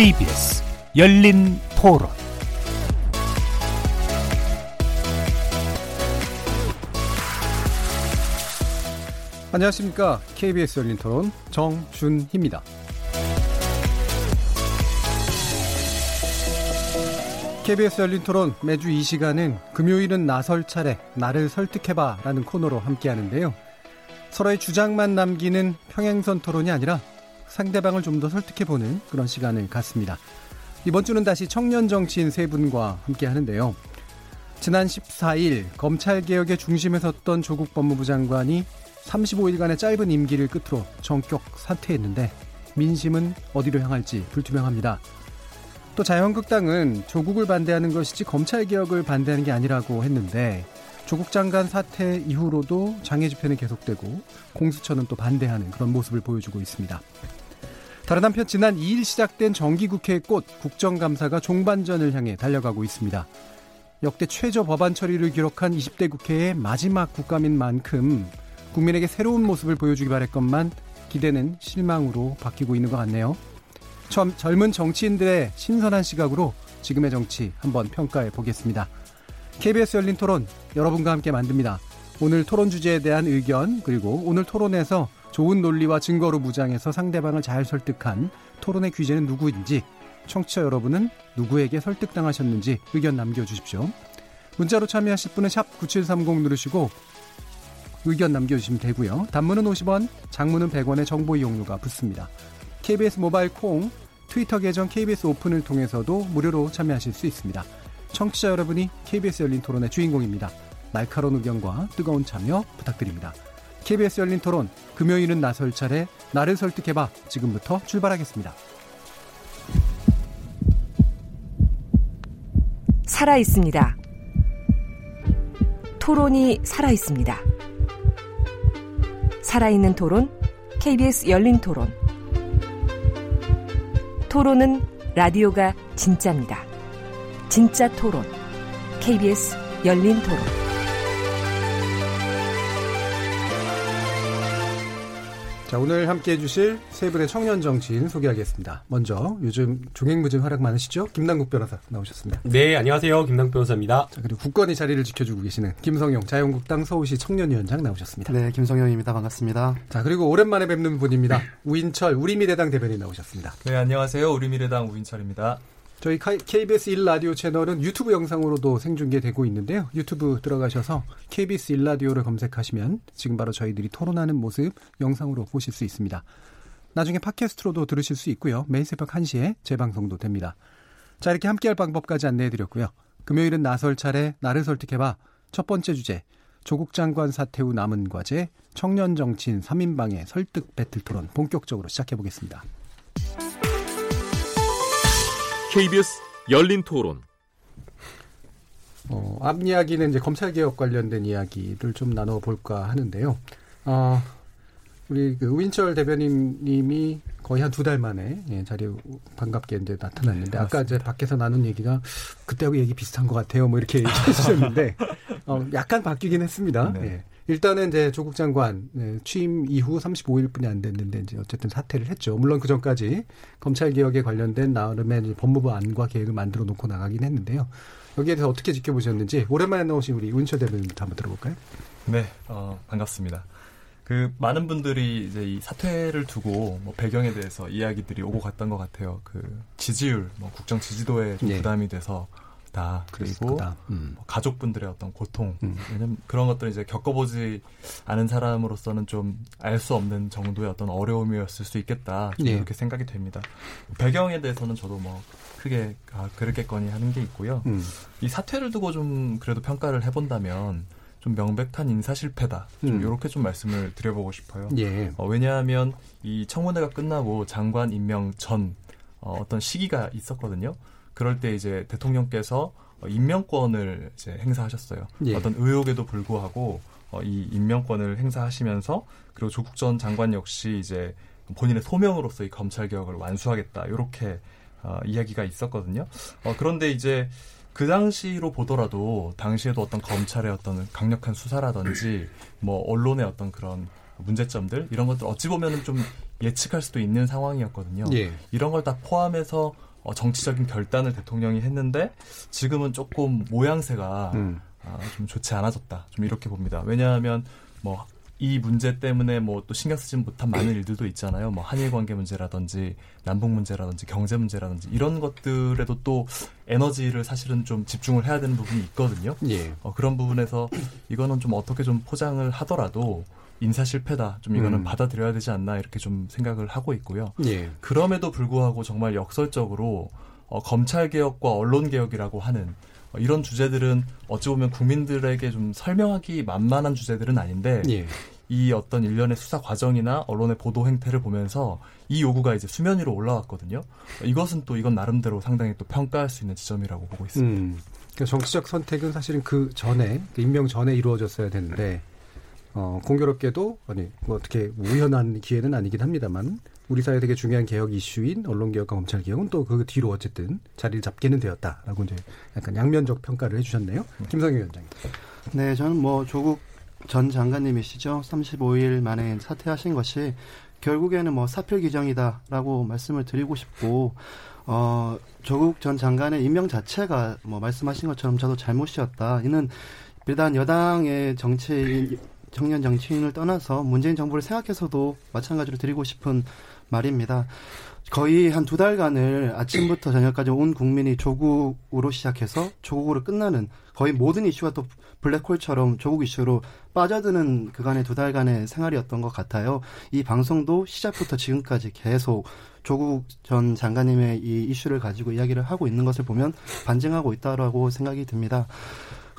KBS 열린 토론 안녕하십니까. KBS 열린 토론 정준희입니다. KBS 열린 토론 매주 이 시간은 금요일은 나설 차례 나를 설득해봐 라는 코너로 함께 하는데요. 서로의 주장만 남기는 평행선 토론이 아니라 상대방을 좀 더 설득해보는 그런 시간을 갖습니다. 이번 주는 다시 청년 정치인 세 분과 함께 하는데요. 지난 14일 검찰개혁의 중심에 섰던 조국 법무부 장관이 35일간의 짧은 임기를 끝으로 전격 사퇴했는데 민심은 어디로 향할지 불투명합니다. 또 자유한국당은 조국을 반대하는 것이지 검찰개혁을 반대하는 게 아니라고 했는데 조국 장관 사퇴 이후로도 장애 집회는 계속되고 공수처는 또 반대하는 그런 모습을 보여주고 있습니다. 다른 한편 지난 2일 시작된 정기국회의 꽃 국정감사가 종반전을 향해 달려가고 있습니다. 역대 최저 법안 처리를 기록한 20대 국회의 마지막 국감인 만큼 국민에게 새로운 모습을 보여주기 바랬건만 기대는 실망으로 바뀌고 있는 것 같네요. 처음 젊은 정치인들의 신선한 시각으로 지금의 정치 한번 평가해 보겠습니다. KBS 열린 토론 여러분과 함께 만듭니다. 오늘 토론 주제에 대한 의견 그리고 오늘 토론에서 좋은 논리와 증거로 무장해서 상대방을 잘 설득한 토론의 귀재는 누구인지 청취자 여러분은 누구에게 설득당하셨는지 의견 남겨주십시오. 문자로 참여하실 분은 샵 9730 누르시고 의견 남겨주시면 되고요. 단문은 50원, 장문은 100원의 정보 이용료가 붙습니다. KBS 모바일 콩, 트위터 계정 KBS 오픈을 통해서도 무료로 참여하실 수 있습니다. 청취자 여러분이 KBS 열린 토론의 주인공입니다. 날카로운 의견과 뜨거운 참여 부탁드립니다. KBS 열린 토론, 금요일은 나설 차례, 나를 설득해봐. 지금부터 출발하겠습니다. 살아 있습니다. 토론이 살아 있습니다. 살아있는 토론, KBS 열린 토론. 토론은 라디오가 진짜입니다. 진짜 토론, KBS 열린 토론. 자, 오늘 함께 해주실 세 분의 청년 정치인 소개하겠습니다. 먼저 요즘 종횡무진 활약 많으시죠? 김남국 변호사 나오셨습니다. 네, 안녕하세요. 김남국 변호사입니다. 자, 그리고 국권이 자리를 지켜주고 계시는 김성용 자유한국당 서울시 청년위원장 나오셨습니다. 네, 김성용입니다. 반갑습니다. 자, 그리고 오랜만에 뵙는 분입니다. 우인철 우리미래당 대변인 나오셨습니다. 네, 안녕하세요. 우리미래당 우인철입니다. 저희 KBS 1라디오 채널은 유튜브 영상으로도 생중계되고 있는데요. 유튜브 들어가셔서 KBS 1라디오를 검색하시면 지금 바로 저희들이 토론하는 모습 영상으로 보실 수 있습니다. 나중에 팟캐스트로도 들으실 수 있고요. 매일 새벽 1시에 재방송도 됩니다. 자, 이렇게 함께할 방법까지 안내해드렸고요. 금요일은 나설 차례 나를 설득해봐 첫 번째 주제 조국 장관 사퇴 후 남은 과제 청년 정치인 3인방의 설득 배틀 토론 본격적으로 시작해보겠습니다. KBS 열린 토론. 어, 앞 이야기는 이제 검찰 개혁 관련된 이야기를 좀 나눠볼까 하는데요. 어, 우리 그 우인철 대변인님이 거의 한 두 달 만에 예, 자리에 반갑게 이제 나타났는데 네, 아까 이제 밖에서 나눈 얘기가 그때하고 얘기 비슷한 것 같아요. 뭐 이렇게 얘기해 주셨는데 어, 약간 바뀌긴 했습니다. 네. 예. 일단은 이제 조국 장관 네, 취임 이후 35일뿐이 안 됐는데 이제 어쨌든 사퇴를 했죠. 물론 그 전까지 검찰 개혁에 관련된 나름의 법무부 안과 계획을 만들어 놓고 나가긴 했는데요. 여기에 대해서 어떻게 지켜보셨는지 오랜만에 나오신 우리 운철 대변인부터 한번 들어볼까요? 네, 어, 반갑습니다. 그 많은 분들이 이제 이 사퇴를 두고 뭐 배경에 대해서 이야기들이 오고 갔던 것 같아요. 그 지지율, 뭐 국정 지지도에 좀 네. 부담이 돼서 다 그리고 음. 뭐 가족분들의 어떤 고통 음. 왜냐면 그런 것들을 이제 겪어보지 않은 사람으로서는 좀 알 수 없는 정도의 어떤 어려움이었을 수 있겠다 예. 이렇게 생각이 됩니다. 배경에 대해서는 저도 뭐 크게 아, 그렇겠거니 하는 게 있고요. 음. 이 사퇴를 두고 좀 그래도 평가를 해본다면 좀 명백한 인사 실패다. 좀 음. 이렇게 좀 말씀을 드려보고 싶어요. 예. 어, 왜냐하면 이 청문회가 끝나고 장관 임명 전 어, 어떤 시기가 있었거든요. 그럴 때 이제 대통령께서 어, 임명권을 이제 행사하셨어요. 예. 어떤 의혹에도 불구하고 어, 이 임명권을 행사하시면서 그리고 조국 전 장관 역시 이제 본인의 소명으로서 이 검찰 개혁을 완수하겠다 이렇게 어, 이야기가 있었거든요. 어, 그런데 이제 그 당시로 보더라도 당시에도 어떤 검찰의 어떤 강력한 수사라든지 뭐 언론의 어떤 그런 문제점들 이런 것들 어찌 보면은 좀 예측할 수도 있는 상황이었거든요. 예. 이런 걸 다 포함해서 어, 정치적인 결단을 대통령이 했는데 지금은 조금 모양새가 음. 아, 좀 좋지 않아졌다. 좀 이렇게 봅니다. 왜냐하면 뭐 이 문제 때문에 뭐 또 신경 쓰지 못한 많은 일들도 있잖아요. 뭐 한일 관계 문제라든지 남북 문제라든지 경제 문제라든지 이런 것들에도 또 에너지를 사실은 좀 집중을 해야 되는 부분이 있거든요. 예. 어, 그런 부분에서 이거는 좀 어떻게 좀 포장을 하더라도 인사 실패다. 좀 이거는 음. 받아들여야 되지 않나 이렇게 좀 생각을 하고 있고요. 예. 그럼에도 불구하고 정말 역설적으로 어, 검찰 개혁과 언론 개혁이라고 하는 어, 이런 주제들은 어찌 보면 국민들에게 좀 설명하기 만만한 주제들은 아닌데 예. 이 어떤 일련의 수사 과정이나 언론의 보도 행태를 보면서 이 요구가 이제 수면 위로 올라왔거든요. 어, 이것은 또 이건 나름대로 상당히 또 평가할 수 있는 지점이라고 보고 있습니다. 음. 그러니까 정치적 선택은 사실은 그 전에 그 임명 전에 이루어졌어야 되는데 어, 공교롭게도 아니 뭐 어떻게 우연한 기회는 아니긴 합니다만 우리 사회 되게 중요한 개혁 이슈인 언론 개혁과 검찰 개혁은 또 그 뒤로 어쨌든 자리를 잡기는 되었다라고 이제 약간 양면적 평가를 해주셨네요. 김성희 위원장님. 네, 저는 뭐 조국 전 장관님이시죠. 35일 만에 사퇴하신 것이 결국에는 뭐 사필 규정이다라고 말씀을 드리고 싶고 어 조국 전 장관의 임명 자체가 뭐 말씀하신 것처럼 저도 잘못이었다. 이는 일단 여당의 정치인 청년 정치인을 떠나서 문재인 정부를 생각해서도 마찬가지로 드리고 싶은 말입니다. 거의 한 두 달간을 아침부터 저녁까지 온 국민이 조국으로 시작해서 조국으로 끝나는 거의 모든 이슈가 또 블랙홀처럼 조국 이슈로 빠져드는 그간의 두 달간의 생활이었던 것 같아요. 이 방송도 시작부터 지금까지 계속 조국 전 장관님의 이 이슈를 가지고 이야기를 하고 있는 것을 보면 반증하고 있다라고 생각이 듭니다.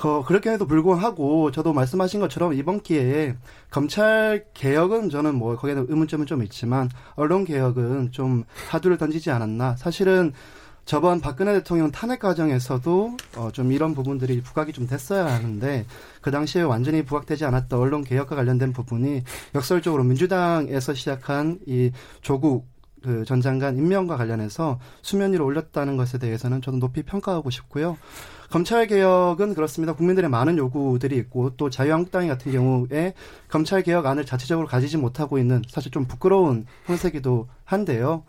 어, 그렇게에도 불구하고 저도 말씀하신 것처럼 이번 기회에 검찰 개혁은 저는 뭐 거기에도 의문점은 좀 있지만 언론 개혁은 좀 하두를 던지지 않았나. 사실은 저번 박근혜 대통령 탄핵 과정에서도 어, 좀 이런 부분들이 부각이 좀 됐어야 하는데 그 당시에 완전히 부각되지 않았던 언론 개혁과 관련된 부분이 역설적으로 민주당에서 시작한 이 조국 그전 장관 임명과 관련해서 수면 위로 올렸다는 것에 대해서는 저도 높이 평가하고 싶고요. 검찰 개혁은 그렇습니다. 국민들의 많은 요구들이 있고 또 자유한국당 같은 경우에 검찰 개혁 안을 자체적으로 가지지 못하고 있는 사실 좀 부끄러운 형세기도 한데요.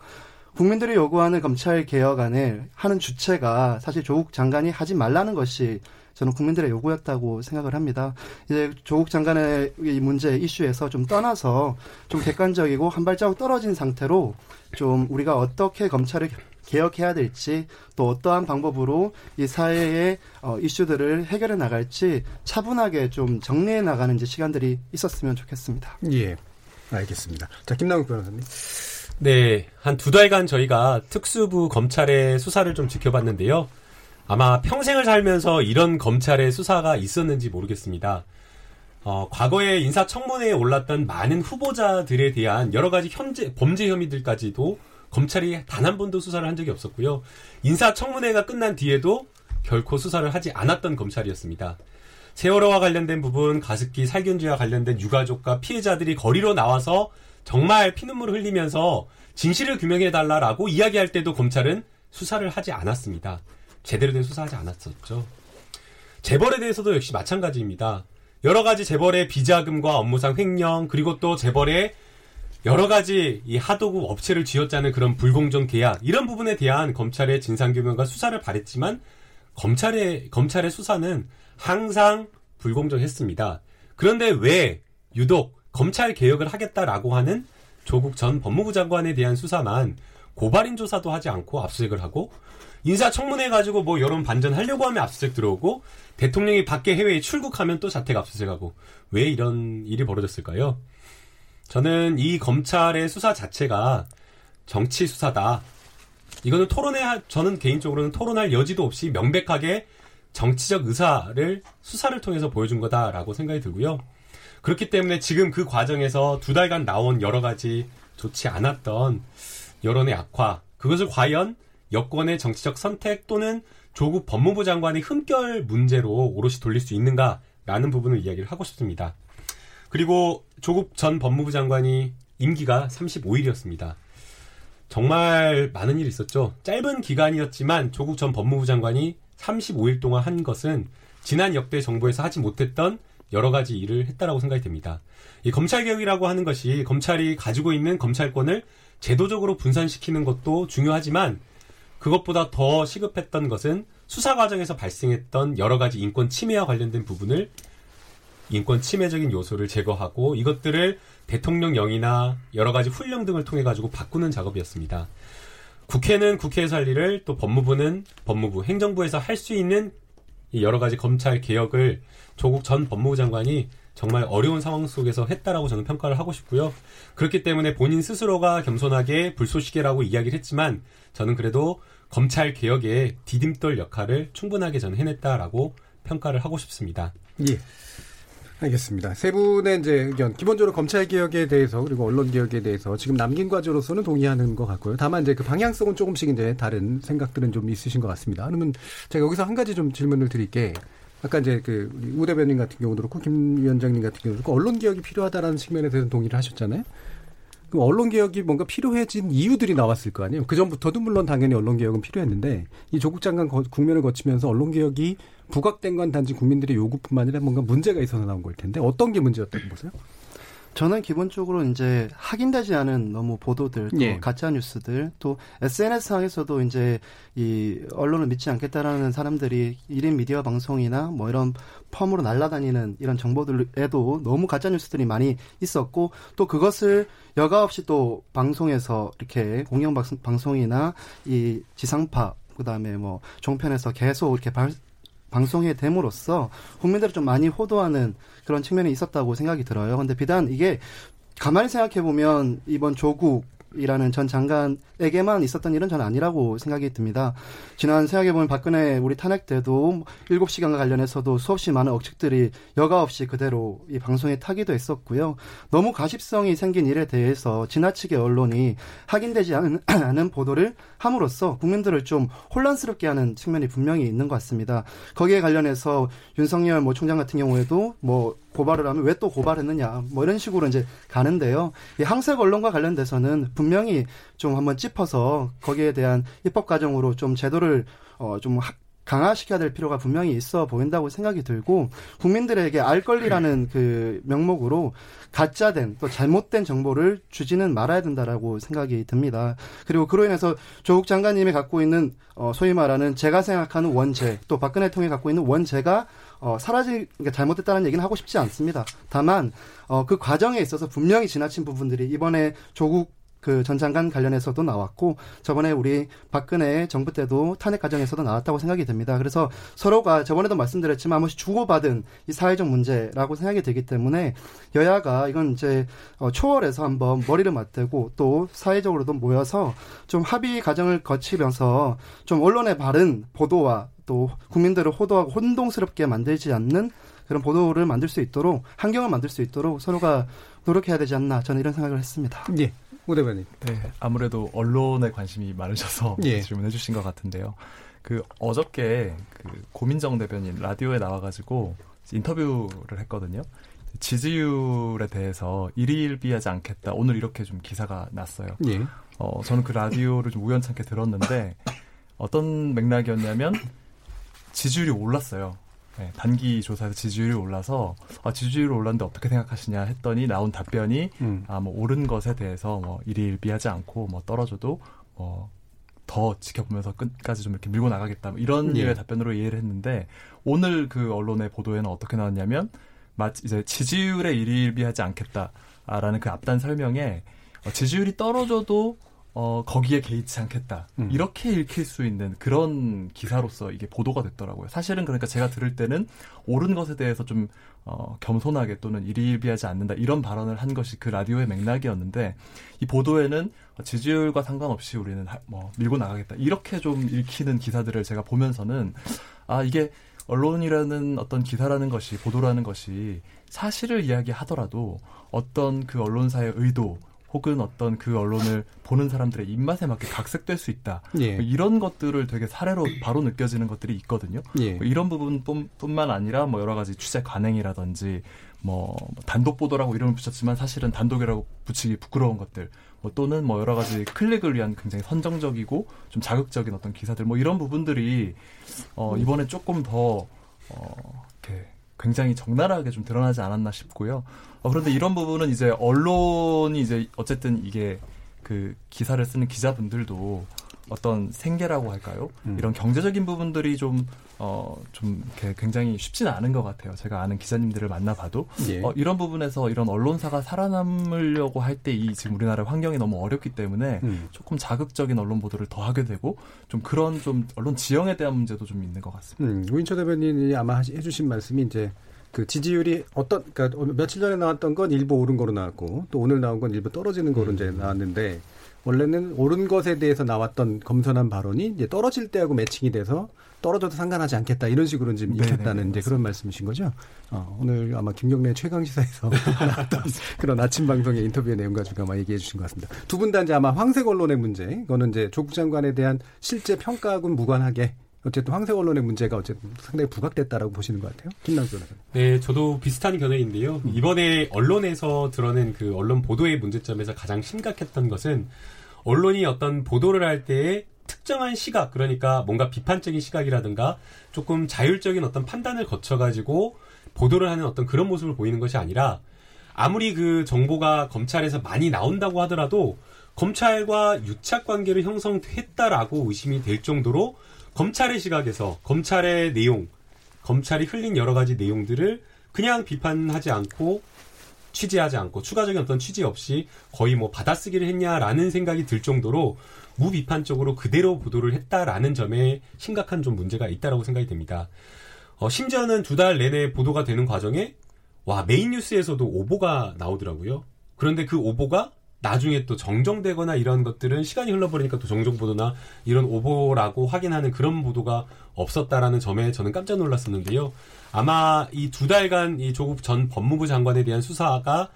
국민들이 요구하는 검찰 개혁안을 하는 주체가 사실 조국 장관이 하지 말라는 것이 저는 국민들의 요구였다고 생각을 합니다. 이제 조국 장관의 이 문제 이슈에서 좀 떠나서 좀 객관적이고 한 발자국 떨어진 상태로 좀 우리가 어떻게 검찰을 개혁해야 될지 또 어떠한 방법으로 이 사회의 어, 이슈들을 해결해 나갈지 차분하게 좀 정리해 나가는 이제 시간들이 있었으면 좋겠습니다. 예. 알겠습니다. 자, 김남욱 변호사님. 네, 한 두 달간 저희가 특수부 검찰의 수사를 좀 지켜봤는데요. 아마 평생을 살면서 이런 검찰의 수사가 있었는지 모르겠습니다. 어, 과거에 인사청문회에 올랐던 많은 후보자들에 대한 여러 가지 현재 범죄 혐의들까지도 검찰이 단 한 번도 수사를 한 적이 없었고요. 인사청문회가 끝난 뒤에도 결코 수사를 하지 않았던 검찰이었습니다. 세월호와 관련된 부분, 가습기 살균제와 관련된 유가족과 피해자들이 거리로 나와서 정말 피눈물을 흘리면서 진실을 규명해달라라고 이야기할 때도 검찰은 수사를 하지 않았습니다. 제대로 된 수사하지 않았었죠. 재벌에 대해서도 역시 마찬가지입니다. 여러 가지 재벌의 비자금과 업무상 횡령, 그리고 또 재벌의 여러 가지 이 하도급 업체를 쥐어짜는 그런 불공정 계약, 이런 부분에 대한 검찰의 진상 규명과 수사를 바랬지만, 검찰의, 검찰의 수사는 항상 불공정했습니다. 그런데 왜 유독 검찰 개혁을 하겠다라고 하는 조국 전 법무부 장관에 대한 수사만 고발인 조사도 하지 않고 압수수색을 하고 인사청문회 가지고 뭐 여론 반전하려고 하면 압수수색 들어오고 대통령이 밖에 해외에 출국하면 또 자택 압수수색하고 왜 이런 일이 벌어졌을까요? 저는 이 검찰의 수사 자체가 정치 수사다. 이거는 토론회 저는 개인적으로는 토론할 여지도 없이 명백하게 정치적 의사를 수사를 통해서 보여준 거다라고 생각이 들고요. 그렇기 때문에 지금 그 과정에서 두 달간 나온 여러 가지 좋지 않았던 여론의 악화, 그것을 과연 여권의 정치적 선택 또는 조국 법무부 장관의 흠결 문제로 오롯이 돌릴 수 있는가라는 부분을 이야기를 하고 싶습니다. 그리고 조국 전 법무부 장관이 임기가 35일이었습니다. 정말 많은 일이 있었죠. 짧은 기간이었지만 조국 전 법무부 장관이 35일 동안 한 것은 지난 역대 정부에서 하지 못했던 여러 가지 일을 했다라고 생각이 됩니다. 이 검찰 개혁이라고 하는 것이 검찰이 가지고 있는 검찰권을 제도적으로 분산시키는 것도 중요하지만 그것보다 더 시급했던 것은 수사 과정에서 발생했던 여러 가지 인권 침해와 관련된 부분을 인권 침해적인 요소를 제거하고 이것들을 대통령령이나 여러 가지 훈령 등을 통해 가지고 바꾸는 작업이었습니다. 국회는 국회에서 할 일을 또 법무부는 법무부, 행정부에서 할 수 있는 여러 가지 검찰 개혁을 조국 전 법무부 장관이 정말 어려운 상황 속에서 했다라고 저는 평가를 하고 싶고요. 그렇기 때문에 본인 스스로가 겸손하게 불쏘시개라고 이야기를 했지만 저는 그래도 검찰 개혁의 디딤돌 역할을 충분하게 저는 해냈다라고 평가를 하고 싶습니다. 예. 알겠습니다. 세 분의 이제 의견, 기본적으로 검찰 개혁에 대해서 그리고 언론 개혁에 대해서 지금 남긴 과제로서는 동의하는 것 같고요. 다만 이제 그 방향성은 조금씩 이제 다른 생각들은 좀 있으신 것 같습니다. 그러면 제가 여기서 한 가지 좀 질문을 드릴게. 아까 이제 그 우 대변인 같은 경우도 그렇고 김 위원장님 같은 경우도 그렇고 언론 개혁이 필요하다라는 측면에 대해서 동의를 하셨잖아요. 그럼 언론 개혁이 뭔가 필요해진 이유들이 나왔을 거 아니에요. 그 전부터도 물론 당연히 언론 개혁은 필요했는데 이 조국 장관 국면을 거치면서 언론 개혁이 부각된 건 단지 국민들의 요구뿐만 아니라 뭔가 문제가 있어서 나온 걸 텐데 어떤 게 문제였다고 보세요? 저는 기본적으로 이제 확인되지 않은 너무 보도들, 또 예. 가짜 뉴스들, 또 SNS 상에서도 이제 이 언론을 믿지 않겠다라는 사람들이 1인 미디어 방송이나 뭐 이런 펌으로 날아다니는 이런 정보들에도 너무 가짜 뉴스들이 많이 있었고 또 그것을 여과 없이 또 방송에서 이렇게 공영 방송이나 이 지상파 그다음에 뭐 종편에서 계속 이렇게 발, 방송에 됨으로써 국민들을 좀 많이 호도하는 그런 측면이 있었다고 생각이 들어요. 근데 비단 이게 가만히 생각해 보면 이번 조국 이라는 전 장관에게만 있었던 일은 저는 아니라고 생각이 듭니다. 지난 생각해 보면 박근혜 우리 탄핵 때도 7시간과 관련해서도 수없이 많은 억측들이 여과 없이 그대로 이 방송에 타기도 했었고요. 너무 가십성이 생긴 일에 대해서 지나치게 언론이 확인되지 않은, 않은 보도를 함으로써 국민들을 좀 혼란스럽게 하는 측면이 분명히 있는 것 같습니다. 거기에 관련해서 윤석열 뭐 총장 같은 경우에도 뭐 고발을 하면 왜 또 고발했느냐 뭐 이런 식으로 이제 가는데요. 이 항색 언론과 관련돼서는 분명히 좀 한번 짚어서 거기에 대한 입법 과정으로 좀 제도를 어좀 강화시켜야 될 필요가 분명히 있어 보인다고 생각이 들고 국민들에게 알 권리라는 그 명목으로 가짜된 또 잘못된 정보를 주지는 말아야 된다라고 생각이 듭니다. 그리고 그로 인해서 조국 장관님이 갖고 있는 어 소위 말하는 제가 생각하는 원죄 또 박근혜 통해 갖고 있는 원죄가 어, 사라지, 그러니까 잘못됐다는 얘기는 하고 싶지 않습니다. 다만, 어, 그 과정에 있어서 분명히 지나친 부분들이 이번에 조국 그 전 장관 관련해서도 나왔고 저번에 우리 박근혜 정부 때도 탄핵 과정에서도 나왔다고 생각이 됩니다. 그래서 서로가 저번에도 말씀드렸지만 한 번씩 주고받은 이 사회적 문제라고 생각이 되기 때문에 여야가 이건 이제 어, 초월해서 한번 머리를 맞대고 또 사회적으로도 모여서 좀 합의 과정을 거치면서 좀 언론의 바른 보도와 또 국민들을 호도하고 혼동스럽게 만들지 않는 그런 보도를 만들 수 있도록 환경을 만들 수 있도록 서로가 노력해야 되지 않나 저는 이런 생각을 했습니다. 예. 오 대변인. 네, 아무래도 언론에 관심이 많으셔서 예. 질문해 주신 것 같은데요. 그 어저께 그 고민정 대변인 라디오에 나와가지고 인터뷰를 했거든요. 지지율에 대해서 일희일비하지 않겠다. 오늘 이렇게 좀 기사가 났어요. 예. 어, 저는 그 라디오를 좀 우연찮게 들었는데 어떤 맥락이었냐면 지지율이 올랐어요. 네, 단기 조사에서 지지율이 올라서 아, 지지율이 올랐는데 어떻게 생각하시냐 했더니 나온 답변이 음. 아, 뭐 오른 것에 대해서 뭐 일일비하지 않고 뭐 떨어져도 뭐 더 지켜보면서 끝까지 좀 이렇게 밀고 나가겠다 뭐 이런 예. 류의 답변으로 이해를 했는데 오늘 그 언론의 보도에는 어떻게 나왔냐면 마치 이제 지지율에 일일비하지 않겠다라는 그 앞단 설명에 어, 지지율이 떨어져도 어, 거기에 개의치 않겠다. 음. 이렇게 읽힐 수 있는 그런 기사로서 이게 보도가 됐더라고요. 사실은 그러니까 제가 들을 때는 옳은 것에 대해서 좀, 어, 겸손하게 또는 일희일비하지 않는다. 이런 발언을 한 것이 그 라디오의 맥락이었는데 이 보도에는 지지율과 상관없이 우리는 하, 뭐 밀고 나가겠다. 이렇게 좀 읽히는 기사들을 제가 보면서는 아, 이게 언론이라는 어떤 기사라는 것이 보도라는 것이 사실을 이야기하더라도 어떤 그 언론사의 의도 혹은 어떤 그 언론을 보는 사람들의 입맛에 맞게 각색될 수 있다. 예. 뭐 이런 것들을 되게 사례로 바로 느껴지는 것들이 있거든요. 예. 뭐 이런 부분뿐만 아니라 뭐 여러 가지 취재 관행이라든지 뭐 단독 보도라고 이름을 붙였지만 사실은 단독이라고 붙이기 부끄러운 것들 뭐 또는 뭐 여러 가지 클릭을 위한 굉장히 선정적이고 좀 자극적인 어떤 기사들 뭐 이런 부분들이 어 이번에 조금 더 어, 굉장히 적나라하게 좀 드러나지 않았나 싶고요. 어, 그런데 이런 부분은 이제 언론이 이제 어쨌든 이게 그 기사를 쓰는 기자분들도 어떤 생계라고 할까요? 음. 이런 경제적인 부분들이 좀, 어, 좀 굉장히 쉽지는 않은 것 같아요. 제가 아는 기자님들을 만나봐도. 예. 어, 이런 부분에서 이런 언론사가 살아남으려고 할 때 이 지금 우리나라 환경이 너무 어렵기 때문에 음. 조금 자극적인 언론 보도를 더 하게 되고 좀 그런 좀 언론 지형에 대한 문제도 좀 있는 것 같습니다. 음, 우인철 대변인이 아마 해주신 말씀이 이제 그 지지율이 어떤 그러니까 며칠 전에 나왔던 건 일부 오른 거로 나왔고 또 오늘 나온 건 일부 떨어지는 거로 음. 이제 나왔는데 원래는 옳은 것에 대해서 나왔던 검선한 발언이 이제 떨어질 때하고 매칭이 돼서 떨어져도 상관하지 않겠다 이런 식으로 지금 읽혔다는 이제 그런 말씀이신 거죠. 어, 오늘 아마 김경래 최강 시사에서 나왔던 그런 아침 방송의 인터뷰의 내용 가지고 아마 얘기해 주신 것 같습니다. 두 분 다 이제 아마 황색 언론의 문제, 이거는 이제 조국 장관에 대한 실제 평가하고는 무관하게 어쨌든 황색 언론의 문제가 어쨌든 상당히 부각됐다라고 보시는 것 같아요. 김남수 변호사님. 네, 저도 비슷한 견해인데요. 음. 이번에 언론에서 드러낸 그 언론 보도의 문제점에서 가장 심각했던 것은 언론이 어떤 보도를 할 때에 특정한 시각, 그러니까 뭔가 비판적인 시각이라든가 조금 자율적인 어떤 판단을 거쳐가지고 보도를 하는 어떤 그런 모습을 보이는 것이 아니라 아무리 그 정보가 검찰에서 많이 나온다고 하더라도 검찰과 유착 관계를 형성했다라고 의심이 될 정도로 검찰의 시각에서 검찰의 내용, 검찰이 흘린 여러 가지 내용들을 그냥 비판하지 않고 취재하지 않고 추가적인 어떤 취재 없이 거의 뭐 받아쓰기를 했냐라는 생각이 들 정도로 무비판적으로 그대로 보도를 했다라는 점에 심각한 좀 문제가 있다라고 생각이 됩니다. 어, 심지어는 두 달 내내 보도가 되는 과정에 와 메인 뉴스에서도 오보가 나오더라고요. 그런데 그 오보가 나중에 또 정정되거나 이런 것들은 시간이 흘러버리니까 또 정정 보도나 이런 오보라고 확인하는 그런 보도가 없었다라는 점에 저는 깜짝 놀랐었는데요. 아마 이 두 달간 이 조국 전 법무부 장관에 대한 수사가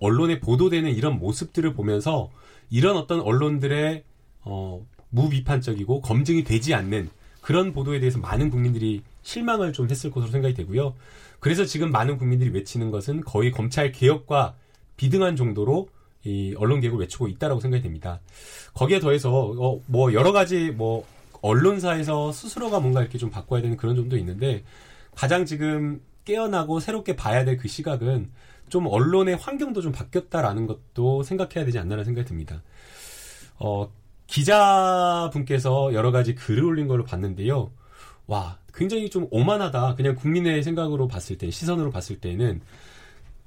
언론에 보도되는 이런 모습들을 보면서 이런 어떤 언론들의 어, 무비판적이고 검증이 되지 않는 그런 보도에 대해서 많은 국민들이 실망을 좀 했을 것으로 생각이 되고요. 그래서 지금 많은 국민들이 외치는 것은 거의 검찰 개혁과 비등한 정도로 이 언론 개혁을 외치고 있다라고 생각이 됩니다. 거기에 더해서 어, 뭐 여러 가지 뭐 언론사에서 스스로가 뭔가 이렇게 좀 바꿔야 되는 그런 점도 있는데 가장 지금 깨어나고 새롭게 봐야 될 그 시각은 좀 언론의 환경도 좀 바뀌었다라는 것도 생각해야 되지 않나라는 생각이 듭니다. 어, 기자분께서 여러 가지 글을 올린 걸로 봤는데요. 와, 굉장히 좀 오만하다. 그냥 국민의 생각으로 봤을 때, 시선으로 봤을 때는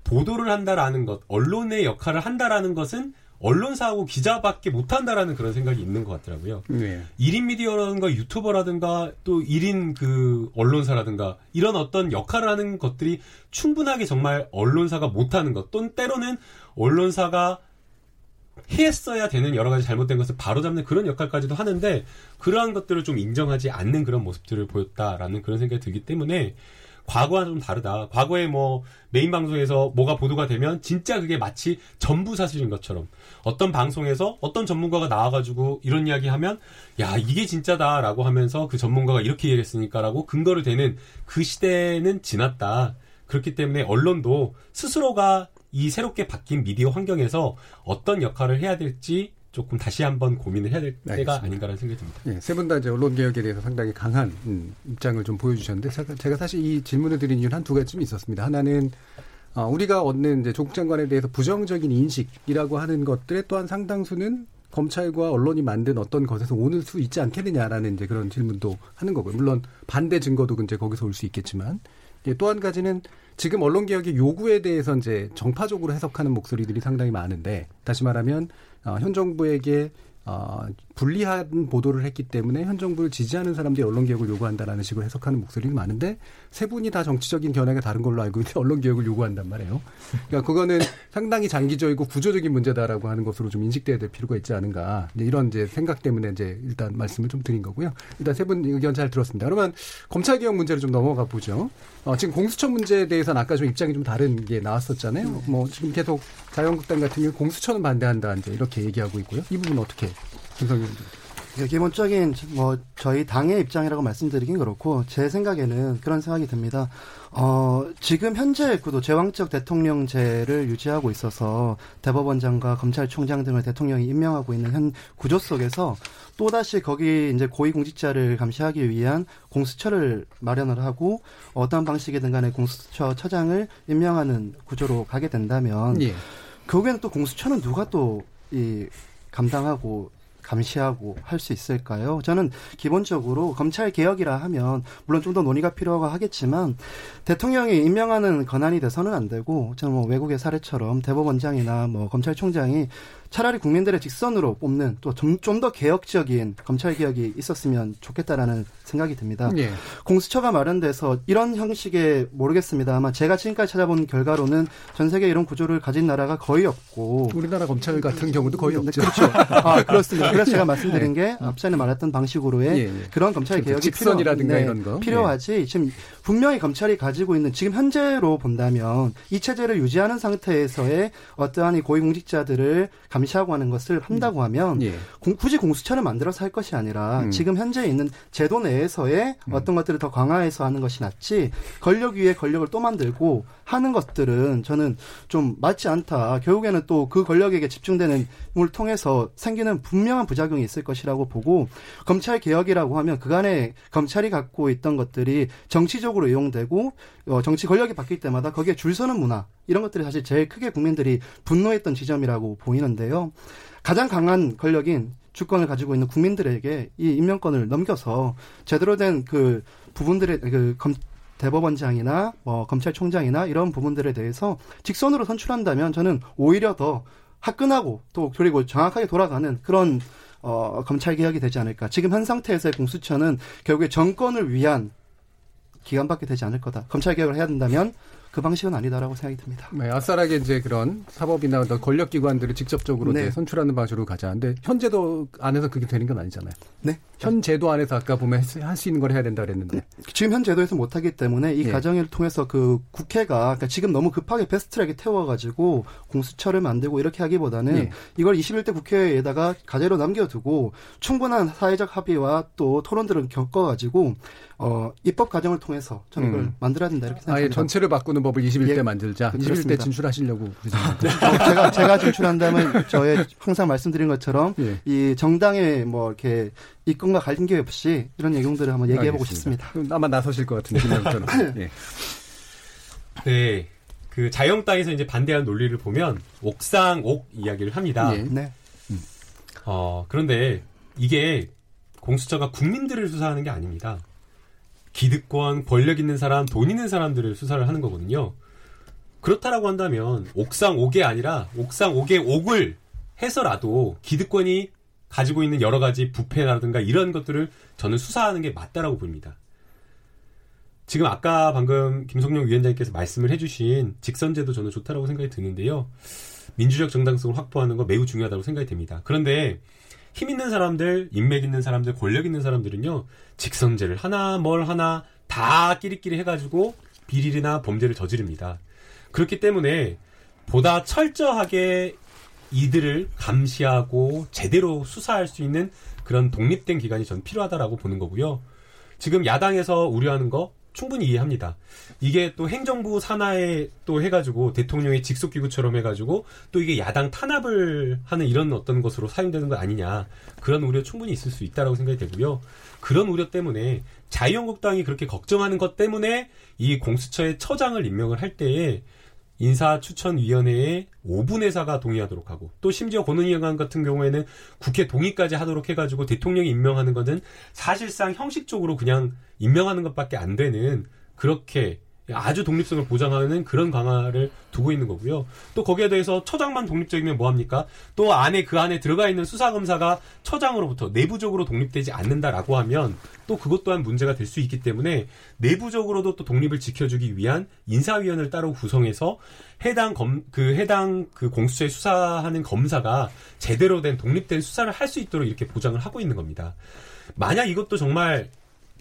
보도를 한다라는 것, 언론의 역할을 한다라는 것은 언론사하고 기자밖에 못한다라는 그런 생각이 있는 것 같더라고요. 네. 1인 미디어라든가 유튜버라든가 또 1인 그 언론사라든가 이런 어떤 역할을 하는 것들이 충분하게 정말 언론사가 못하는 것 또는 때로는 언론사가 했어야 되는 여러 가지 잘못된 것을 바로잡는 그런 역할까지도 하는데 그러한 것들을 좀 인정하지 않는 그런 모습들을 보였다라는 그런 생각이 들기 때문에 과거와 좀 다르다. 과거에 뭐 메인 방송에서 뭐가 보도가 되면 진짜 그게 마치 전부 사실인 것처럼 어떤 방송에서 어떤 전문가가 나와가지고 이런 이야기 하면 야 이게 진짜다라고 하면서 그 전문가가 이렇게 얘기했으니까라고 근거를 대는 그 시대는 지났다. 그렇기 때문에 언론도 스스로가 이 새롭게 바뀐 미디어 환경에서 어떤 역할을 해야 될지 조금 다시 한번 고민을 해야 될 때가 알겠습니다. 아닌가라는 생각이 듭니다. 네, 세분 다 이제 언론 개혁에 대해서 상당히 강한 음, 입장을 좀 보여주셨는데 제가 사실 이 질문을 드린 이유는 한 두 가지쯤 있었습니다. 하나는 어, 우리가 얻는 이제 조국 장관에 대해서 부정적인 인식이라고 하는 것들의 또한 상당수는 검찰과 언론이 만든 어떤 것에서 오는 수 있지 않겠느냐라는 이제 그런 질문도 하는 거고요. 물론 반대 증거도 이제 거기서 올 수 있겠지만 예, 또 한 가지는 지금 언론 개혁의 요구에 대해서 이제 정파적으로 해석하는 목소리들이 상당히 많은데 다시 말하면 어, 현 정부에게 어, 불리한 보도를 했기 때문에 현 정부를 지지하는 사람들이 언론 개혁을 요구한다라는 식으로 해석하는 목소리가 많은데 세 분이 다 정치적인 견해가 다른 걸로 알고 있는데 언론 개혁을 요구한단 말이에요. 그러니까 그거는 상당히 장기적이고 구조적인 문제다라고 하는 것으로 좀 인식돼야 될 필요가 있지 않은가 이런 이제 생각 때문에 이제 일단 말씀을 좀 드린 거고요. 일단 세 분 의견 잘 들었습니다. 그러면 검찰 개혁 문제를 좀 넘어가 보죠. 어, 지금 공수처 문제에 대해서는 아까 좀 입장이 좀 다른 게 나왔었잖아요. 뭐 지금 계속 자유한국당 같은 경우 공수처는 반대한다 이제 이렇게 얘기하고 있고요. 이 부분 어떻게 김성현 네, 기본적인 뭐 저희 당의 입장이라고 말씀드리긴 그렇고 제 생각에는 그런 생각이 듭니다. 어, 지금 현재 구도 제왕적 대통령제를 유지하고 있어서 대법원장과 검찰총장 등을 대통령이 임명하고 있는 현 구조 속에서 또다시 거기 이제 고위공직자를 감시하기 위한 공수처를 마련을 하고 어떤 방식이든 간에 공수처 처장을 임명하는 구조로 가게 된다면 예. 결국에는 또 공수처는 누가 또 이 감당하고 감시하고 할 수 있을까요? 저는 기본적으로 검찰 개혁이라 하면 물론 좀 더 논의가 필요하겠지만 대통령이 임명하는 권한이 돼서는 안 되고 저는 뭐 외국의 사례처럼 대법원장이나 뭐 검찰총장이 차라리 국민들의 직선으로 뽑는 또 좀 더 개혁적인 검찰 개혁이 있었으면 좋겠다라는 생각이 듭니다. 예. 공수처가 마련돼서 이런 형식의 모르겠습니다. 아마 제가 지금까지 찾아본 결과로는 전 세계 이런 구조를 가진 나라가 거의 없고 우리나라 검찰 같은 경우도 거의 네, 없죠. 그렇죠. 아 그렇습니다. 그래서 제가 말씀드린 게 앞전에 말했던 방식으로의 예, 예. 그런 검찰 개혁이 직선이라든가 필요, 네, 이런 거 필요하지. 예. 지금 분명히 검찰이 가지고 있는 지금 현재로 본다면 이 체제를 유지하는 상태에서의 어떠한 이 고위공직자들을 감시하고 하는 것을 한다고 음. 하면 예. 공, 굳이 공수처를 만들어서 할 것이 아니라 음. 지금 현재 있는 제도 내에서의 음. 어떤 것들을 더 강화해서 하는 것이 낫지 권력 위에 권력을 또 만들고 하는 것들은 저는 좀 맞지 않다. 결국에는 또 그 권력에게 집중되는 을 통해서 생기는 분명한 부작용이 있을 것이라고 보고 검찰 개혁이라고 하면 그간에 검찰이 갖고 있던 것들이 정치적으로 이용되고 어, 정치 권력이 바뀔 때마다 거기에 줄 서는 문화 이런 것들이 사실 제일 크게 국민들이 분노했던 지점이라고 보이는데요. 가장 강한 권력인 주권을 가지고 있는 국민들에게 이 임명권을 넘겨서 제대로 된 그 부분들의 그 검, 대법원장이나 뭐 검찰총장이나 이런 부분들에 대해서 직선으로 선출한다면 저는 오히려 더 화끈하고 또 그리고 정확하게 돌아가는 그런 어, 검찰 개혁이 되지 않을까. 지금 현 상태에서의 공수처는 결국에 정권을 위한 기관밖에 되지 않을 거다. 검찰 개혁을 해야 된다면 그 방식은 아니다라고 생각이 듭니다. 네, 아싸라게 이제 그런 사법이나 권력 기관들을 직접적으로 네. 선출하는 방식으로 가자. 근데 현재도 안에서 그게 되는 건 아니잖아요. 네. 현 제도 안에서 아까 보면 할 수 있는 걸 해야 된다 그랬는데 지금 현 제도에서 못 하기 때문에 이 예. 과정을 통해서 그 국회가 그러니까 지금 너무 급하게 패스트트랙에 태워 가지고 공수처를 만들고 이렇게 하기보다는 예. 이걸 21대 국회에다가 가제로 남겨두고 충분한 사회적 합의와 또 토론들을 겪어 가지고 어, 입법 과정을 통해서 저는 이걸 음. 만들어야 된다 이렇게 생각합니다. 아예 전체를 바꾸는 법을 21대 예, 만들자. 21대 진출하시려고 제가 제가 진출한다면 저의 항상 말씀드린 것처럼 예. 이 정당의 뭐 이렇게 이권과 관계 없이 이런 내용들을 한번 얘기해 보고 싶습니다. 아마 나서실 것 같은데 김영철은. 예. 네. 그 자영당에서 이제 반대하는 논리를 보면 옥상 옥 이야기를 합니다. 예. 네. 음. 어, 그런데 이게 공수처가 국민들을 수사하는 게 아닙니다. 기득권, 권력 있는 사람, 돈 있는 사람들을 수사를 하는 거거든요. 그렇다라고 한다면 옥상 옥이 아니라 옥상 옥의 옥을 해서라도 기득권이 가지고 있는 여러 가지 부패라든가 이런 것들을 저는 수사하는 게 맞다라고 봅니다. 지금 아까 방금 김성룡 위원장님께서 말씀을 해주신 직선제도 저는 좋다라고 생각이 드는데요. 민주적 정당성을 확보하는 거 매우 중요하다고 생각이 됩니다. 그런데 힘 있는 사람들, 인맥 있는 사람들, 권력 있는 사람들은요, 직선제를 하나, 뭘 하나, 다 끼리끼리 해가지고 비리나 범죄를 저지릅니다. 그렇기 때문에 보다 철저하게 이들을 감시하고 제대로 수사할 수 있는 그런 독립된 기관이 전 필요하다라고 보는 거고요. 지금 야당에서 우려하는 거 충분히 이해합니다. 이게 또 행정부 산하에 또 해가지고 대통령의 직속기구처럼 해가지고 또 이게 야당 탄압을 하는 이런 어떤 것으로 사용되는 거 아니냐. 그런 우려 충분히 있을 수 있다라고 생각이 되고요. 그런 우려 때문에 자유한국당이 그렇게 걱정하는 것 때문에 이 공수처의 처장을 임명을 할 때에 인사추천위원회에 5분 의사가 동의하도록 하고 또 심지어 권은희의원 같은 경우에는 국회 동의까지 하도록 해가지고 대통령이 임명하는 것은 사실상 형식적으로 그냥 임명하는 것밖에 안 되는 그렇게 아주 독립성을 보장하는 그런 강화를 두고 있는 거고요. 또 거기에 대해서 처장만 독립적이면 뭐합니까? 또 안에 그 안에 들어가 있는 수사검사가 처장으로부터 내부적으로 독립되지 않는다라고 하면 또 그것 또한 문제가 될 수 있기 때문에 내부적으로도 또 독립을 지켜주기 위한 인사위원회를 따로 구성해서 해당 검, 그 해당 그 공수처에 수사하는 검사가 제대로 된 독립된 수사를 할 수 있도록 이렇게 보장을 하고 있는 겁니다. 만약 이것도 정말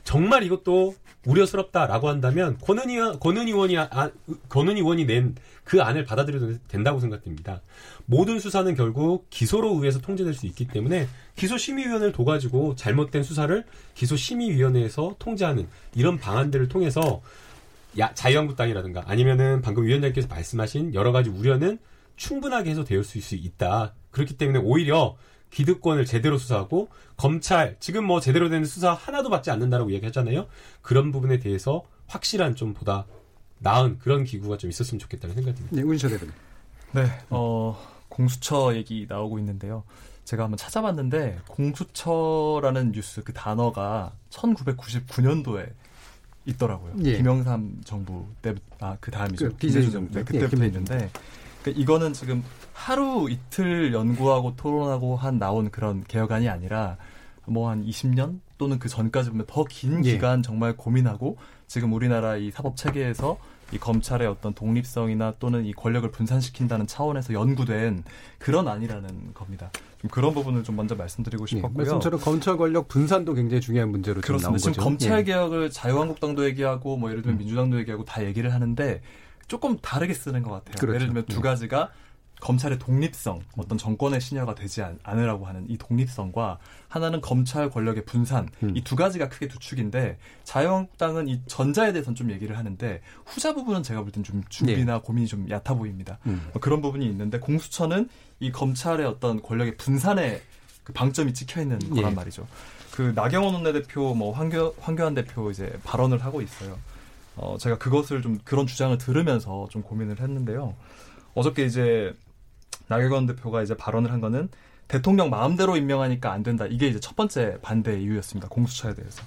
정말 이것도 우려스럽다라고 한다면 권은 의원, 권은 의원이 아, 권은 의원이 낸 그 안을 받아들여도 된다고 생각됩니다. 모든 수사는 결국 기소로 의해서 통제될 수 있기 때문에 기소심의위원회를 둬가지고 잘못된 수사를 기소심의위원회에서 통제하는 이런 방안들을 통해서 야, 자유한국당이라든가 아니면은 방금 위원장께서 말씀하신 여러 가지 우려는 충분하게 해소될 수 있다. 그렇기 때문에 오히려 기득권을 제대로 수사하고 검찰 지금 뭐 제대로 된 수사 하나도 받지 않는다라고 얘기하잖아요. 그런 부분에 대해서 확실한 좀 보다 나은 그런 기구가 좀 있었으면 좋겠다는 생각입니다. 네, 운시대 대표님. 네, 어, 공수처 얘기 나오고 있는데요. 제가 한번 찾아봤는데 공수처라는 뉴스 그 단어가 1999년도에 있더라고요. 예. 김영삼 정부 때, 아, 그 다음이죠. 그, DJ 정부. 네, 그때부터 예, 있는데. 그러니까 이거는 지금 하루 이틀 연구하고 토론하고 한 나온 그런 개혁안이 아니라 뭐 한 20년 또는 그 전까지 보면 더 긴 기간 정말 고민하고 지금 우리나라 이 사법 체계에서 이 검찰의 어떤 독립성이나 또는 이 권력을 분산시킨다는 차원에서 연구된 그런 안이라는 겁니다. 좀 그런 부분을 좀 먼저 말씀드리고 예, 싶었고요. 예, 말씀처럼 검찰 권력 분산도 굉장히 중요한 문제로 그렇습니다. 나온 지금 거죠. 검찰 예. 개혁을 예. 자유한국당도 얘기하고 뭐 예를 들면 음. 민주당도 얘기하고 다 얘기를 하는데 조금 다르게 쓰는 것 같아요. 그렇죠. 예를 들면 두 예. 가지가 검찰의 독립성, 어떤 정권의 신여가 되지 않, 으라고 하는 이 독립성과 하나는 검찰 권력의 분산, 음. 이두 가지가 크게 두 축인데 자유한국당은 이 전자에 대해서는 좀 얘기를 하는데 후자 부분은 제가 볼 땐 좀 준비나 네. 고민이 좀 얕아 보입니다. 음. 뭐 그런 부분이 있는데 공수처는 이 검찰의 어떤 권력의 분산에 그 방점이 찍혀 있는 예. 거란 말이죠. 그 나경원 원내대표, 뭐 황교, 황교안 대표 이제 발언을 하고 있어요. 어, 제가 그것을 좀 그런 주장을 들으면서 좀 고민을 했는데요. 어저께 이제 나경원 대표가 이제 발언을 한 거는 대통령 마음대로 임명하니까 안 된다. 이게 이제 첫 번째 반대 이유였습니다. 공수처에 대해서.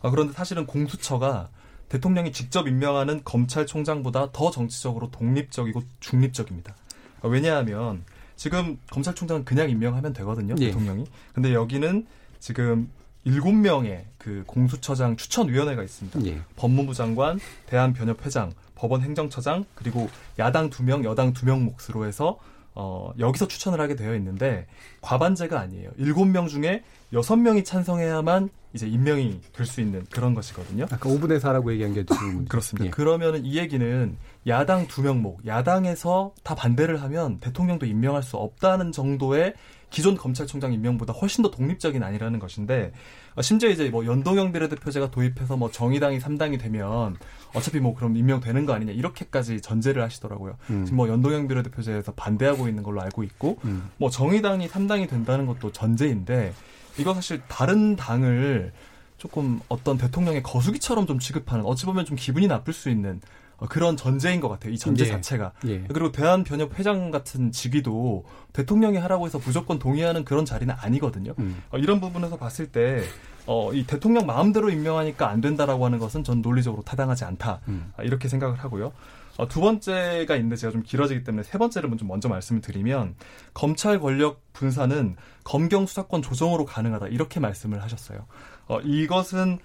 아, 그런데 사실은 공수처가 대통령이 직접 임명하는 검찰총장보다 더 정치적으로 독립적이고 중립적입니다. 아, 왜냐하면 지금 검찰총장은 그냥 임명하면 되거든요. 예. 대통령이. 근데 여기는 지금 일곱 명의 그 공수처장 추천위원회가 있습니다. 예. 법무부 장관, 대한변협회장, 법원 행정처장, 그리고 야당 두 명, 여당 두 명 몫으로 해서 어, 여기서 추천을 하게 되어 있는데 과반제가 아니에요. 일곱 명 중에 여섯 명이 찬성해야만 이제 임명이 될 수 있는 그런 것이거든요. 아까 5분의 4라고 얘기한 게 지금 그렇습니다. 예. 그러면은 이 얘기는 야당 두 명목, 야당에서 다 반대를 하면 대통령도 임명할 수 없다는 정도의 기존 검찰총장 임명보다 훨씬 더 독립적인 아니라는 것인데 어, 심지어 이제 뭐 연동형 비례대표제가 도입해서 뭐 정의당이 3당이 되면 어차피 뭐 그럼 임명되는 거 아니냐 이렇게까지 전제를 하시더라고요. 음. 지금 뭐 연동형 비례대표제에서 반대하고 있는 걸로 알고 있고 음. 뭐 정의당이 3당이 된다는 것도 전제인데 이거 사실 다른 당을 조금 어떤 대통령의 거수기처럼 좀 취급하는 어찌 보면 좀 기분이 나쁠 수 있는 어, 그런 전제인 것 같아요. 이 전제 예. 자체가. 예. 그리고 대한변협 회장 같은 직위도 대통령이 하라고 해서 무조건 동의하는 그런 자리는 아니거든요. 음. 어, 이런 부분에서 봤을 때 어, 이 대통령 마음대로 임명하니까 안 된다라고 하는 것은 전 논리적으로 타당하지 않다. 음. 아, 이렇게 생각을 하고요. 어, 두 번째가 있는데 제가 좀 길어지기 때문에 세 번째를 먼저, 먼저 말씀을 드리면 검찰 권력 분산은 검경 수사권 조정으로 가능하다 이렇게 말씀을 하셨어요. 어, 이것은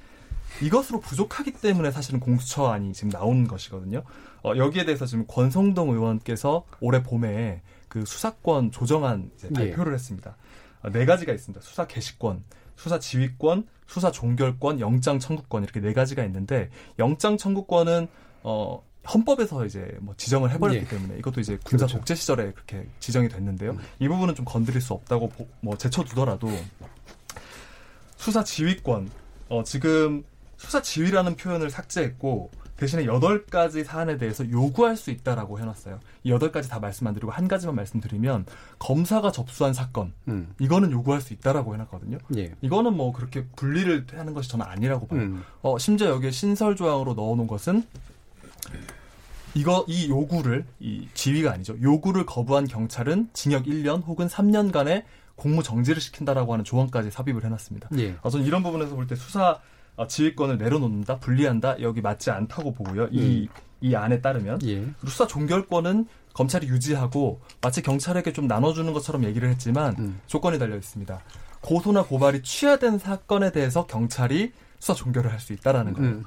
이것으로 부족하기 때문에 사실은 공수처안이 지금 나온 것이거든요. 어, 여기에 대해서 지금 권성동 의원께서 올해 봄에 그 수사권 조정안. 발표를 네. 했습니다. 어, 네 가지가 있습니다. 수사 개시권, 수사 지휘권, 수사 종결권, 영장 청구권 이렇게 네 가지가 있는데 영장 청구권은 어 헌법에서 이제 뭐 지정을 해버렸기 네. 때문에 이것도 이제 군사 그렇죠. 독재 시절에 그렇게 지정이 됐는데요. 음. 이 부분은 좀 건드릴 수 없다고 뭐 제쳐두더라도 수사 지휘권 어 지금 수사 지휘라는 표현을 삭제했고 대신에 여덟 가지 사안에 대해서 요구할 수 있다라고 해놨어요. 이 여덟 가지 다 말씀 안 드리고 한 가지만 말씀드리면 검사가 접수한 사건 음. 이거는 요구할 수 있다라고 해놨거든요. 예. 이거는 뭐 그렇게 분리를 하는 것이 저는 아니라고 봐요. 음. 어, 심지어 여기에 신설 조항으로 넣어놓은 것은 이거 이 요구를 이 지휘가 아니죠. 요구를 거부한 경찰은 징역 1년 혹은 3년간의 공무 정지를 시킨다라고 하는 조항까지 삽입을 해놨습니다. 예. 어, 저는 이런 부분에서 볼 때 수사 어, 지휘권을 내려놓는다, 분리한다, 여기 맞지 않다고 보고요. 이, 음. 이 안에 따르면. 예. 수사 종결권은 검찰이 유지하고 마치 경찰에게 좀 나눠주는 것처럼 얘기를 했지만 음. 조건이 달려 있습니다. 고소나 고발이 취하된 사건에 대해서 경찰이 수사 종결을 할 수 있다라는 거예요. 음.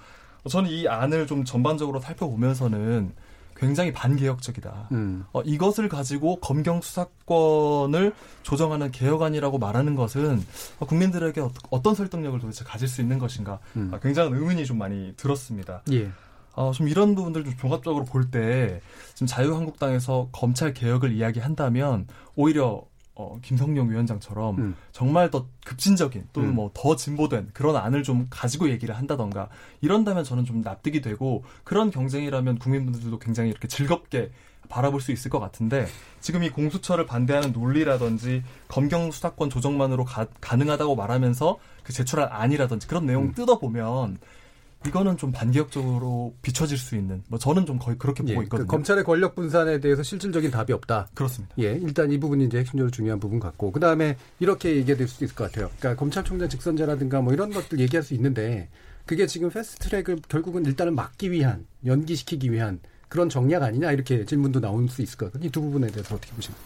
저는 이 안을 좀 전반적으로 살펴보면서는 굉장히 반개혁적이다. 음. 어, 이것을 가지고 검경 수사권을 조정하는 개혁안이라고 말하는 것은 어, 국민들에게 어, 떤 설득력을 도대체 가질 수 있는 것인가 음. 어, 굉장한 의문이 좀 많이 들었습니다. 예. 어, 좀 이런 부분들 좀 종합적으로 볼 때 지금 자유한국당에서 검찰 개혁을 이야기한다면 오히려 어, 김성령 위원장처럼 음. 정말 더 급진적인 또는 음. 뭐더 진보된 그런 안을 좀 가지고 얘기를 한다던가 이런다면 저는 좀 납득이 되고 그런 경쟁이라면 국민분들도 굉장히 이렇게 즐겁게 바라볼 수 있을 것 같은데 지금 이 공수처를 반대하는 논리라든지 검경 수사권 조정만으로 가, 능하다고 말하면서 그 제출할 안이라든지 그런 내용 음. 뜯어보면 이거는 좀 반기역적으로 비춰질 수 있는 뭐 저는 좀 거의 그렇게 보고 예, 그 있거든요. 그 검찰의 권력 분산에 대해서 실질적인 답이 없다. 그렇습니다. 예, 일단 이 부분이 이제 핵심적으로 중요한 부분 같고 그 다음에 이렇게 얘기될 수도 있을 것 같아요. 그러니까 검찰총장 직선제라든가 뭐 이런 것들 얘기할 수 있는데 그게 지금 패스트트랙을 결국은 일단은 막기 위한 연기시키기 위한 그런 정략 아니냐 이렇게 질문도 나올 수 있을 것 같아요. 이 두 부분에 대해서 어떻게 보십니까?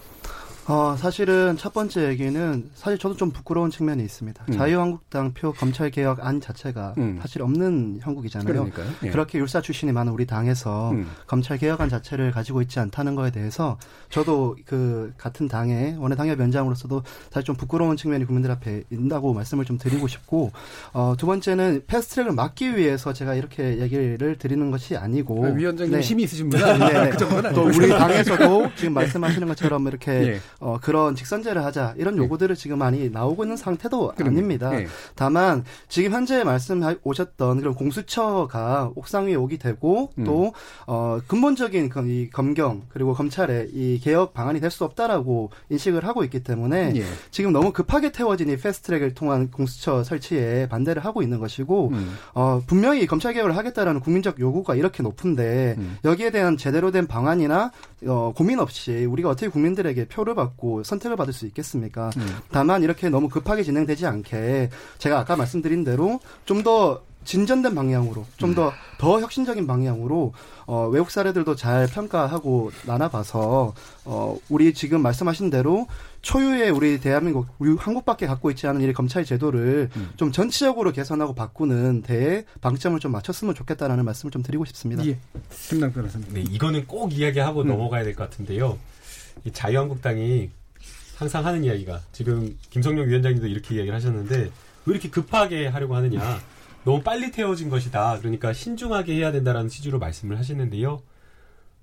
어, 사실은 첫 번째 얘기는 사실 저도 좀 부끄러운 측면이 있습니다. 음. 자유한국당 표 검찰 개혁 안 자체가 음. 사실 없는 형국이잖아요. 예. 그렇게 율사 출신이 많은 우리 당에서 음. 검찰 개혁안 자체를 가지고 있지 않다는 거에 대해서 저도 그 같은 당의 원내당협 위원장으로서도 사실 좀 부끄러운 측면이 국민들 앞에 있다고 말씀을 좀 드리고 싶고 어, 두 번째는 패스트트랙을 막기 위해서 제가 이렇게 얘기를 드리는 것이 아니고 아, 위원장님 네. 힘이 있으신 분은 네. 그또 우리 당에서도 지금 말씀하시는 것처럼 이렇게 예. 어, 그런 직선제를 하자 이런 네. 요구들을 지금 많이 나오고 있는 상태도 그러면, 아닙니다. 네. 다만 지금 현재 말씀 오셨던 그런 공수처가 옥상 위에 오게 되고 음. 또 어, 근본적인 이 검경 그리고 검찰의 이 개혁 방안이 될 수 없다라고 인식을 하고 있기 때문에 예. 지금 너무 급하게 태워진 이 패스트트랙을 통한 공수처 설치에 반대를 하고 있는 것이고 음. 어, 분명히 검찰 개혁을 하겠다라는 국민적 요구가 이렇게 높은데 음. 여기에 대한 제대로 된 방안이나 어, 고민 없이 우리가 어떻게 국민들에게 표를 받고 선택을 받을 수 있겠습니까? 음. 다만 이렇게 너무 급하게 진행되지 않게 제가 아까 말씀드린 대로 좀더 진전된 방향으로 좀 더더 음. 더 혁신적인 방향으로 어, 외국 사례들도 잘 평가하고 나눠봐서 어, 우리 지금 말씀하신 대로 초유의 우리 대한민국 우리 한국밖에 갖고 있지 않은 이 검찰 제도를 음. 좀 전체적으로 개선하고 바꾸는 데에 방점을 좀 맞췄으면 좋겠다라는 말씀을 좀 드리고 싶습니다. 예. 김남 변호사님. 네, 이거는 꼭 이야기하고 음. 넘어가야 될 것 같은데요. 이 자유한국당이 항상 하는 이야기가 지금 김성룡 위원장님도 이렇게 이야기를 하셨는데 왜 이렇게 급하게 하려고 하느냐. 너무 빨리 태워진 것이다. 그러니까 신중하게 해야 된다라는 취지로 말씀을 하시는데요.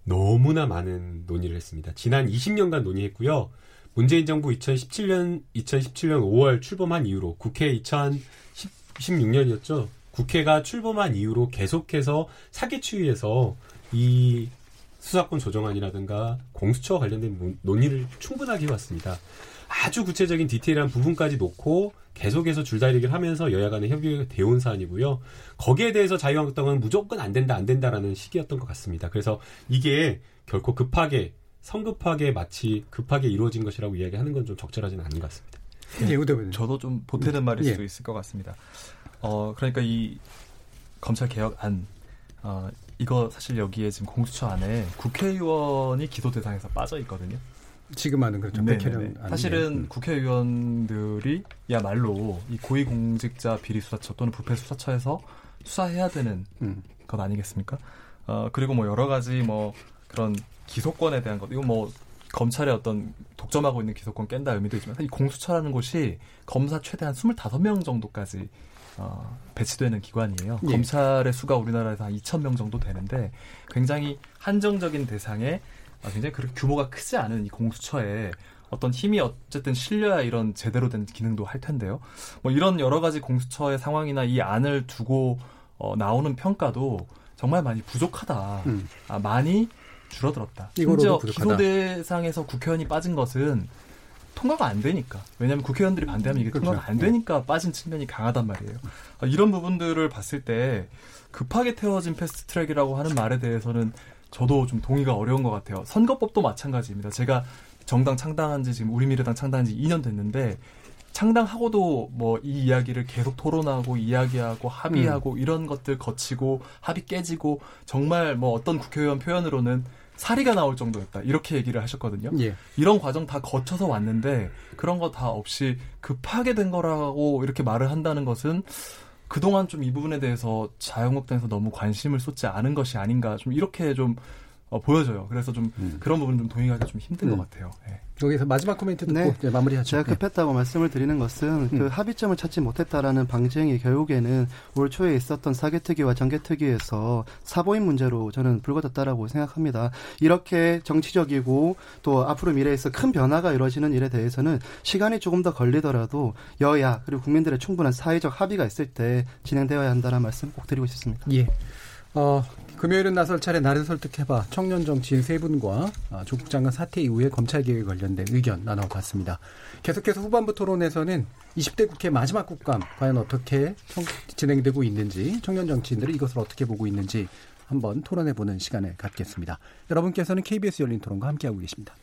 너무나 많은 논의를 했습니다. 지난 20년간 논의했고요. 문재인 정부 2017년 2017년 5월 출범한 이후로 국회 2016년이었죠. 국회가 출범한 이후로 계속해서 사기 추이에서 이 수사권 조정안이라든가 공수처와 관련된 논의를 충분하게 해왔습니다. 아주 구체적인 디테일한 부분까지 놓고 계속해서 줄다리기를 하면서 여야 간의 협의가 되어온 사안이고요. 거기에 대해서 자유한국당은 무조건 안 된다, 안 된다라는 시기였던 것 같습니다. 그래서 이게 결코 급하게, 성급하게 마치 급하게 이루어진 것이라고 이야기하는 건 좀 적절하지는 않은 것 같습니다. 예, 네, 저도 좀 보태는 말일 예. 수도 있을 것 같습니다. 어, 그러니까 이 검찰 개혁안, 어, 이거 사실 여기에 지금 공수처 안에 국회의원이 기소 대상에서 빠져 있거든요. 지금 하는 그렇죠. 백혜련 사실은 음. 국회의원들이야말로 이 고위공직자 비리수사처 또는 부패수사처에서 수사해야 되는 음. 것 아니겠습니까? 어 그리고 뭐 여러 가지 뭐 그런 기소권에 대한 것 이거 뭐 검찰의 어떤 독점하고 있는 기소권 깬다 의미도 있지만 이 공수처라는 곳이 검사 최대한 25명 정도까지 어, 배치되는 기관이에요. 예. 검찰의 수가 우리나라에서 한 2,000명 정도 되는데 굉장히 한정적인 대상에 아, 굉장히 그렇게 규모가 크지 않은 이 공수처에 어떤 힘이 어쨌든 실려야 이런 제대로 된 기능도 할 텐데요. 뭐 이런 여러 가지 공수처의 상황이나 이 안을 두고 어, 나오는 평가도 정말 많이 부족하다. 음. 아, 많이 줄어들었다. 심지어 기소 대상에서 국회의원이 빠진 것은 통과가 안 되니까. 왜냐하면 국회의원들이 반대하면 이게 그렇죠. 통과가 안 되니까 네. 빠진 측면이 강하단 말이에요. 아, 이런 부분들을 봤을 때 급하게 태워진 패스트트랙이라고 하는 말에 대해서는 저도 좀 동의가 어려운 것 같아요. 선거법도 마찬가지입니다. 제가 정당 창당한 지 지금 우리미래당 창당한 지 2년 됐는데 창당하고도 뭐 이 이야기를 계속 토론하고 이야기하고 합의하고 음. 이런 것들 거치고 합의 깨지고 정말 뭐 어떤 국회의원 표현으로는 사리가 나올 정도였다 이렇게 얘기를 하셨거든요. 예. 이런 과정 다 거쳐서 왔는데 그런 거 다 없이 급하게 된 거라고 이렇게 말을 한다는 것은 그동안 좀 이 부분에 대해서 자유한국당에서 너무 관심을 쏟지 않은 것이 아닌가 좀 이렇게 좀 어, 보여져요. 그래서 좀 음. 그런 부분 좀 동의하기가 좀 힘든 음. 것 같아요. 예. 여기서 마지막 코멘트 듣고 네. 이제 마무리하죠. 제가 네. 급했다고 말씀을 드리는 것은 그 음. 합의점을 찾지 못했다라는 방증이 결국에는 올 초에 있었던 사개특위와 정개특위에서 사보임 문제로 저는 불거졌다라고 생각합니다. 이렇게 정치적이고 또 앞으로 미래에서 큰 변화가 이루어지는 일에 대해서는 시간이 조금 더 걸리더라도 여야 그리고 국민들의 충분한 사회적 합의가 있을 때 진행되어야 한다는 말씀 꼭 드리고 싶습니다. 예. 어, 금요일은 나설 차례 나를 설득해봐 청년 정치인 세 분과 아, 조국 장관 사퇴 이후에 검찰 개혁에 관련된 의견 나눠봤습니다. 계속해서 후반부 토론에서는 20대 국회 마지막 국감 과연 어떻게 청- 진행되고 있는지 청년 정치인들이 이것을 어떻게 보고 있는지 한번 토론해보는 시간을 갖겠습니다. 여러분께서는 KBS 열린 토론과 함께하고 계십니다.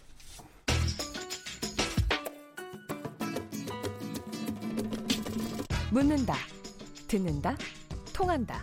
묻는다, 듣는다, 통한다.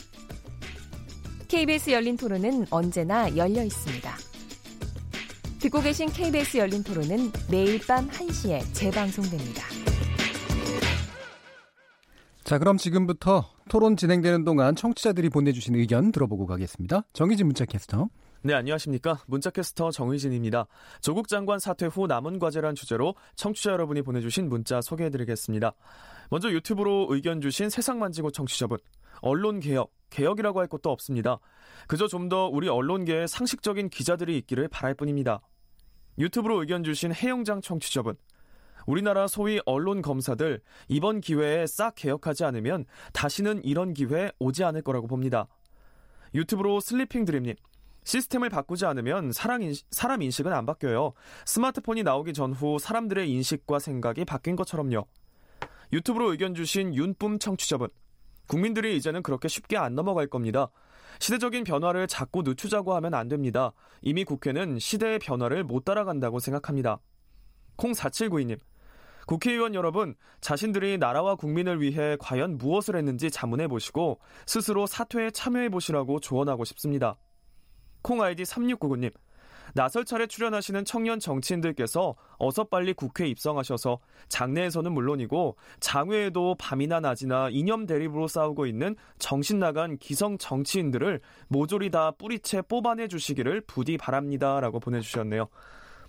KBS 열린 토론은 언제나 열려 있습니다. 듣고 계신 KBS 열린 토론은 매일 밤 1시에 재방송됩니다. 자, 그럼 지금부터 토론 진행되는 동안 청취자들이 보내주신 의견 들어보고 가겠습니다. 정희진 문자 캐스터. 네, 안녕하십니까. 문자캐스터 정의진입니다. 조국 장관 사퇴 후 남은 과제란 주제로 청취자 여러분이 보내주신 문자 소개해드리겠습니다. 먼저 유튜브로 의견 주신 세상 만지고 청취자분. 언론 개혁, 개혁이라고 할 것도 없습니다. 그저 좀 더 우리 언론계에 상식적인 기자들이 있기를 바랄 뿐입니다. 유튜브로 의견 주신 해영장 청취자분. 우리나라 소위 언론 검사들 이번 기회에 싹 개혁하지 않으면 다시는 이런 기회 오지 않을 거라고 봅니다. 유튜브로 슬리핑 드림님. 시스템을 바꾸지 않으면 사람, 인식, 사람 인식은 안 바뀌어요. 스마트폰이 나오기 전후 사람들의 인식과 생각이 바뀐 것처럼요. 유튜브로 의견 주신 윤뿜 청취자분. 국민들이 이제는 그렇게 쉽게 안 넘어갈 겁니다. 시대적인 변화를 자꾸 늦추자고 하면 안 됩니다. 이미 국회는 시대의 변화를 못 따라간다고 생각합니다. 콩 4792님. 국회의원 여러분, 자신들이 나라와 국민을 위해 과연 무엇을 했는지 자문해 보시고 스스로 사퇴에 참여해 보시라고 조언하고 싶습니다. 콩 아이디 3699님. 나설 차례 출연하시는 청년 정치인들께서 어서 빨리 국회에 입성하셔서 장내에서는 물론이고 장외에도 밤이나 낮이나 이념 대립으로 싸우고 있는 정신 나간 기성 정치인들을 모조리 다 뿌리채 뽑아내 주시기를 부디 바랍니다라고 보내주셨네요.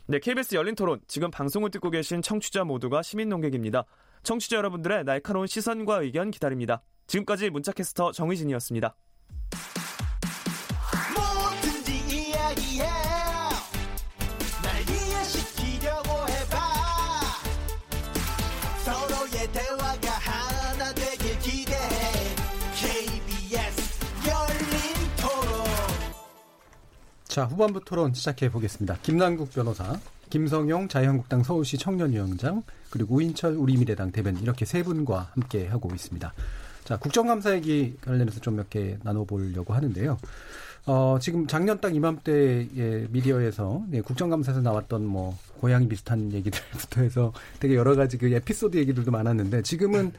네, KBS 열린 토론. 지금 방송을 듣고 계신 청취자 모두가 시민 농객입니다. 청취자 여러분들의 날카로운 시선과 의견 기다립니다. 지금까지 문자캐스터 정의진이었습니다. 자, 후반부 토론 시작해 보겠습니다. 김남국 변호사, 김성용 자유한국당 서울시 청년위원장, 그리고 우인철 우리미래당 대변인 이렇게 세 분과 함께 하고 있습니다. 자, 국정감사 얘기 관련해서 좀 몇 개 나눠보려고 하는데요. 어, 지금 작년 딱 이맘때에 미디어에서 네, 국정감사에서 나왔던 뭐 고양이 비슷한 얘기들부터 해서 되게 여러 가지 그 에피소드 얘기들도 많았는데 지금은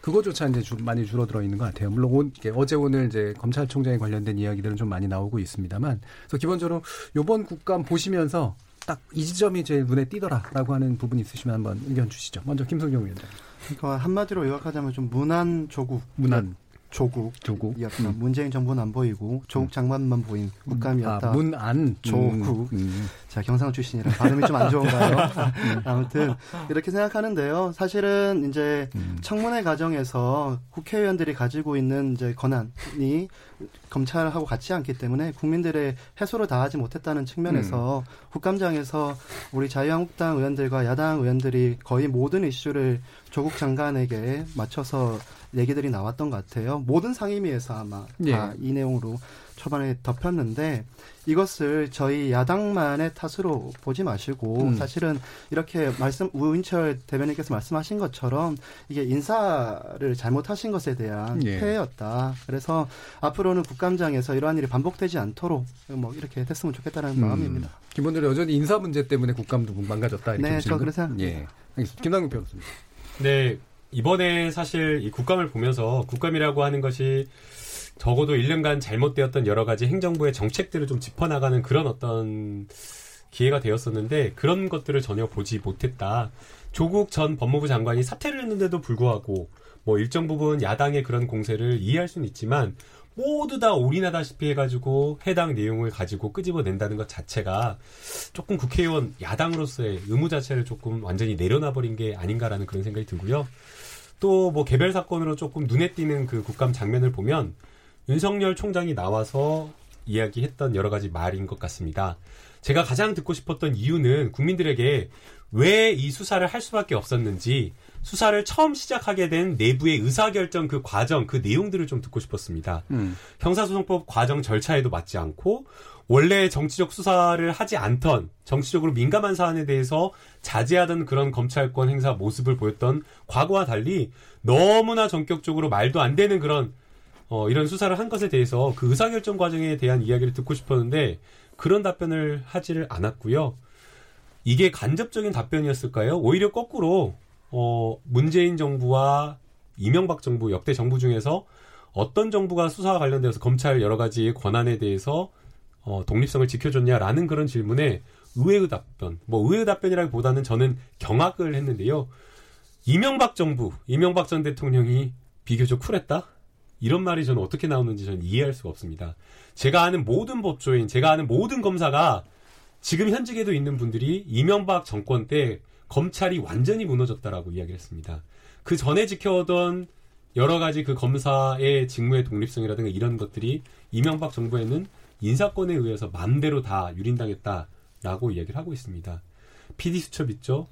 그거조차 이제 주- 많이 줄어들어 있는 것 같아요. 물론 오- 이렇게 어제 오늘 이제 검찰총장에 관련된 이야기들은 좀 많이 나오고 있습니다만, 그래서 기본적으로 요번 국감 보시면서 딱 이 지점이 제일 눈에 띄더라라고 하는 부분 이 있으시면 한번 의견 주시죠. 먼저 김성경 위원장. 그러니까 한마디로 요약하자면 좀 무난 조국, 문안 조국, 조국. 이었다. 문재인 정부는 안 보이고 조국 장관만 보인 국감이었다. 아, 문안 조국. 음, 음. 자, 경상 출신이라 발음이 좀 안 좋은가요? 아무튼 이렇게 생각하는데요. 사실은 이제 음. 청문회 과정에서 국회의원들이 가지고 있는 이제 권한이 검찰하고 같지 않기 때문에 국민들의 해소를 다하지 못했다는 측면에서 국감장에서 우리 자유한국당 의원들과 야당 의원들이 거의 모든 이슈를 조국 장관에게 맞춰서 얘기들이 나왔던 것 같아요. 모든 상임위에서 아마 예. 다이 내용으로 초반에 덮였는데 이것을 저희 야당만의 탓으로 보지 마시고 음. 사실은 이렇게 말씀 우인철 대변인께서 말씀하신 것처럼 이게 인사를 잘못하신 것에 대한 예. 폐해였다. 그래서 앞으로는 국감장에서 이러한 일이 반복되지 않도록 뭐 이렇게 됐으면 좋겠다는 음. 마음입니다. 기본적으로 여전히 인사 문제 때문에 국감도 망가졌다 이렇게 네, 보시는 저? 생각합니다. 예. 알겠습니다. 김남국 변호사님. 네, 이번에 사실 이 국감을 보면서 국감이라고 하는 것이 적어도 1년간 잘못되었던 여러 가지 행정부의 정책들을 좀 짚어나가는 그런 어떤 기회가 되었었는데 그런 것들을 전혀 보지 못했다. 조국 전 법무부 장관이 사퇴를 했는데도 불구하고 뭐 일정 부분 야당의 그런 공세를 이해할 수는 있지만 모두 다 올인하다시피 해가지고 해당 내용을 가지고 끄집어낸다는 것 자체가 조금 국회의원 야당으로서의 의무 자체를 조금 완전히 내려놔버린 게 아닌가라는 그런 생각이 들고요. 또 뭐 개별 사건으로 조금 눈에 띄는 그 국감 장면을 보면 윤석열 총장이 나와서 이야기했던 여러 가지 말인 것 같습니다. 제가 가장 듣고 싶었던 이유는 국민들에게 왜 이 수사를 할 수밖에 없었는지 수사를 처음 시작하게 된 내부의 의사결정 그 과정 그 내용들을 좀 듣고 싶었습니다. 음. 형사소송법 과정 절차에도 맞지 않고 원래 정치적 수사를 하지 않던 정치적으로 민감한 사안에 대해서 자제하던 그런 검찰권 행사 모습을 보였던 과거와 달리 너무나 전격적으로 말도 안 되는 그런 어, 이런 수사를 한 것에 대해서 그 의사결정 과정에 대한 이야기를 듣고 싶었는데 그런 답변을 하지를 않았고요. 이게 간접적인 답변이었을까요? 오히려 거꾸로 어, 문재인 정부와 이명박 정부 역대 정부 중에서 어떤 정부가 수사와 관련돼서 검찰 여러 가지 권한에 대해서 어, 독립성을 지켜줬냐라는 그런 질문에 의외의 답변, 뭐 의외의 답변이라기보다는 저는 경악을 했는데요. 이명박 정부, 이명박 전 대통령이 비교적 쿨했다? 이런 말이 저는 어떻게 나오는지 저는 이해할 수가 없습니다. 제가 아는 모든 법조인, 제가 아는 모든 검사가 지금 현직에도 있는 분들이 이명박 정권 때 검찰이 완전히 무너졌다라고 이야기를 했습니다. 그 전에 지켜오던 여러 가지 그 검사의 직무의 독립성이라든가 이런 것들이 이명박 정부에는 인사권에 의해서 마음대로 다 유린당했다라고 이야기를 하고 있습니다. PD 수첩 있죠?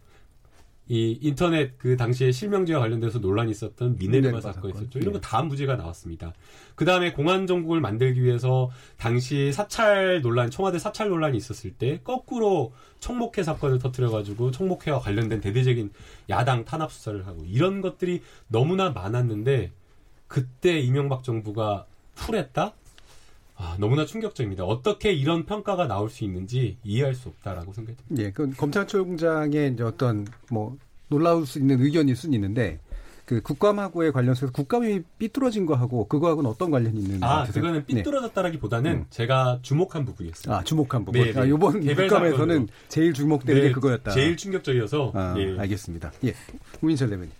이 인터넷 그 당시에 실명제와 관련돼서 논란이 있었던 미네르바 미네르바 사건 사건. 있었죠. 이런 네. 거다 무죄가 나왔습니다. 그 다음에 공안 정국을 만들기 위해서 당시 사찰 논란, 청와대 사찰 논란이 있었을 때 거꾸로 총목회 사건을 터뜨려가지고 총목회와 관련된 대대적인 야당 탄압 수사를 하고 이런 것들이 너무나 많았는데 그때 이명박 정부가 쿨했다? 아, 너무나 충격적입니다. 어떻게 이런 평가가 나올 수 있는지 이해할 수 없다라고 생각이 듭니다. 예, 그 검찰총장의 이제 어떤 뭐 놀라울 수 있는 의견일 수는 있는데 그 국감하고에 관련해서 국감이 삐뚤어진 거하고 그거하고는 어떤 관련이 있는 아, 것 같으세요? 그거는 네. 삐뚤어졌다라기보다는 음. 제가 주목한 부분이었습니다. 아, 주목한 부분. 네, 네. 아, 이번 개별 국감에서는 사건으로. 제일 주목되는 게 그거였다. 제일 충격적이어서 아, 예. 알겠습니다. 예, 우인철 대변인.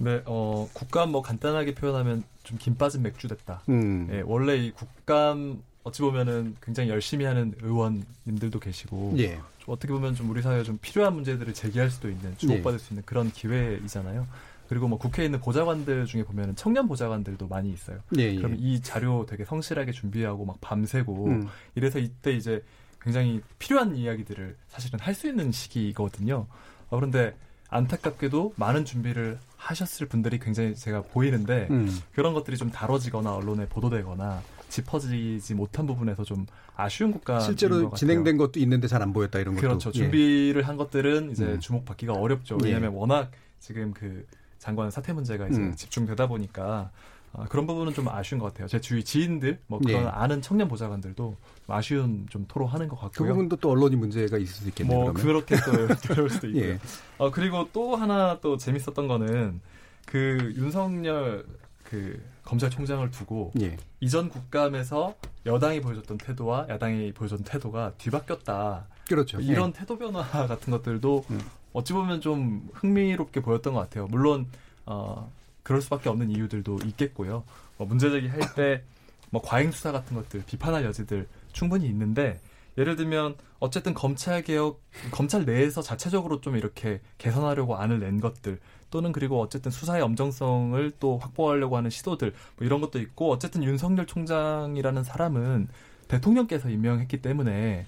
네, 어, 국감 뭐 간단하게 표현하면 좀 김 빠진 맥주 됐다. 음. 예, 원래 이 국감 어찌 보면은 굉장히 열심히 하는 의원님들도 계시고 예. 좀 어떻게 보면 좀 우리 사회에 좀 필요한 문제들을 제기할 수도 있는 주목받을 수 있는 그런 기회이잖아요. 그리고 뭐 국회에 있는 보좌관들 중에 보면은 청년 보좌관들도 많이 있어요. 예, 예. 그럼 이 자료 되게 성실하게 준비하고 막 밤새고 음. 이래서 이때 이제 굉장히 필요한 이야기들을 사실은 할 수 있는 시기거든요. 어, 그런데 안타깝게도 많은 준비를 하셨을 분들이 굉장히 제가 보이는데 음. 그런 것들이 좀 다뤄지거나 언론에 보도되거나 짚어지지 못한 부분에서 좀 아쉬운 국가 실제로 진행된 것도 있는데 잘 안 보였다 이런 것도. 그렇죠. 예. 준비를 한 것들은 이제 음. 주목받기가 어렵죠. 예. 왜냐하면 워낙 지금 그 장관 사퇴 문제가 이제 음. 집중되다 보니까 아, 그런 부분은 좀 아쉬운 것 같아요. 제 주위 지인들, 뭐 그런 예. 아는 청년 보좌관들도 좀 아쉬운 좀 토로하는 것그 같고요. 부분도 또 언론이 문제가 있을 수 있겠네요. 뭐 그러면. 그렇게 또 그럴 수도 있고요. 예. 어 그리고 또 하나 또 재밌었던 거는 그 윤석열 그 검찰총장을 두고 예. 이전 국감에서 여당이 보여줬던 태도와 야당이 보여줬던 태도가 뒤바뀌었다. 그렇죠. 이런 태도 변화 같은 것들도 음. 어찌 보면 좀 흥미롭게 보였던 것 같아요. 물론 어 그럴 수밖에 없는 이유들도 있겠고요. 뭐 문제 제기 할 때 뭐 과잉 수사 같은 것들 비판할 여지들 충분히 있는데 예를 들면 어쨌든 검찰 개혁 검찰 내에서 자체적으로 좀 이렇게 개선하려고 안을 낸 것들 또는 그리고 어쨌든 수사의 엄정성을 또 확보하려고 하는 시도들 뭐 이런 것도 있고 어쨌든 윤석열 총장이라는 사람은 대통령께서 임명했기 때문에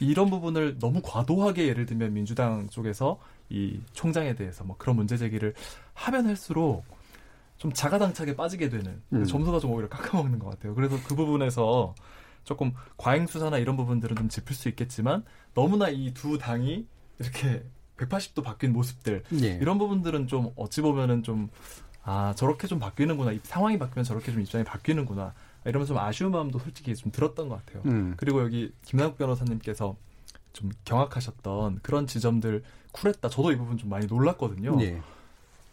이런 부분을 너무 과도하게 예를 들면 민주당 쪽에서 이 총장에 대해서 뭐 그런 문제 제기를 하면 할수록 좀 자가당착에 빠지게 되는 음. 점수가 좀 오히려 깎아먹는 것 같아요. 그래서 그 부분에서 조금 과잉 수사나 이런 부분들은 좀 짚을 수 있겠지만 너무나 이 두 당이 이렇게 180도 바뀐 모습들 예. 이런 부분들은 좀 어찌 보면은 좀 아 저렇게 좀 바뀌는구나 이 상황이 바뀌면 저렇게 좀 입장이 바뀌는구나 이러면서 좀 아쉬운 마음도 솔직히 좀 들었던 것 같아요. 음. 그리고 여기 김남국 변호사님께서 좀 경악하셨던 그런 지점들 쿨했다. 저도 이 부분 좀 많이 놀랐거든요. 예.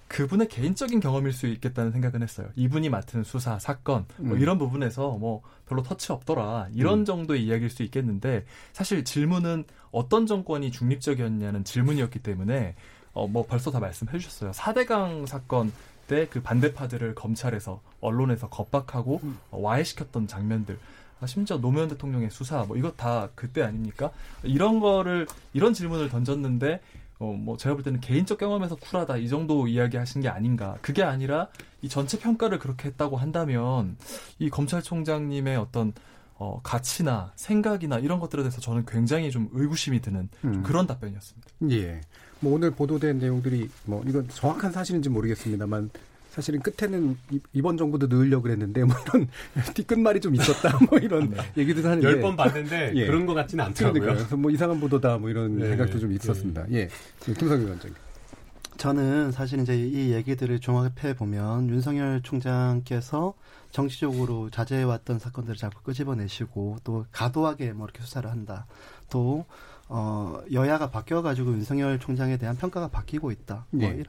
그분의 개인적인 경험일 수 있겠다는 생각은 했어요. 이분이 맡은 수사, 사건, 뭐 음. 이런 부분에서 뭐 별로 터치 없더라. 이런 음. 정도의 이야기일 수 있겠는데 사실 질문은 어떤 정권이 중립적이었냐는 질문이었기 때문에 어, 뭐 벌써 다 말씀해 주셨어요. 4대강 사건 때 그 반대파들을 검찰에서 언론에서 겁박하고 음. 어, 와해시켰던 장면들 아, 심지어 노무현 대통령의 수사 뭐 이거 다 그때 아닙니까? 이런 거를 이런 질문을 던졌는데 어 뭐 제가 볼 때는 개인적 경험에서 쿨하다 이 정도 이야기하신 게 아닌가 그게 아니라 이 전체 평가를 그렇게 했다고 한다면 이 검찰총장님의 어떤 어 가치나 생각이나 이런 것들에 대해서 저는 굉장히 좀 의구심이 드는 좀 음. 그런 답변이었습니다. 예. 뭐 오늘 보도된 내용들이 뭐 이건 정확한 사실인지 모르겠습니다만 사실은 끝에는 이- 이번 정부도 넣으려고 그랬는데 뭐 이런 뒤끝말이 좀 있었다 뭐 이런 네. 얘기도 하는데 열 번 봤는데 예. 그런 것 같지는 않더라고요. 그러니까 그래서 뭐 이상한 보도다 뭐 이런 네, 생각도 좀 네. 있었습니다. 예. 김성규 위원장님. 저는 사실 이제 이 얘기들을 종합해 보면 윤석열 총장께서 정치적으로 자제해왔던 사건들을 자꾸 끄집어내시고 또 가도하게 뭐 이렇게 수사를 한다. 또 어, 여야가 바뀌어가지고 윤석열 총장에 대한 평가가 바뀌고 있다. 뭐 예.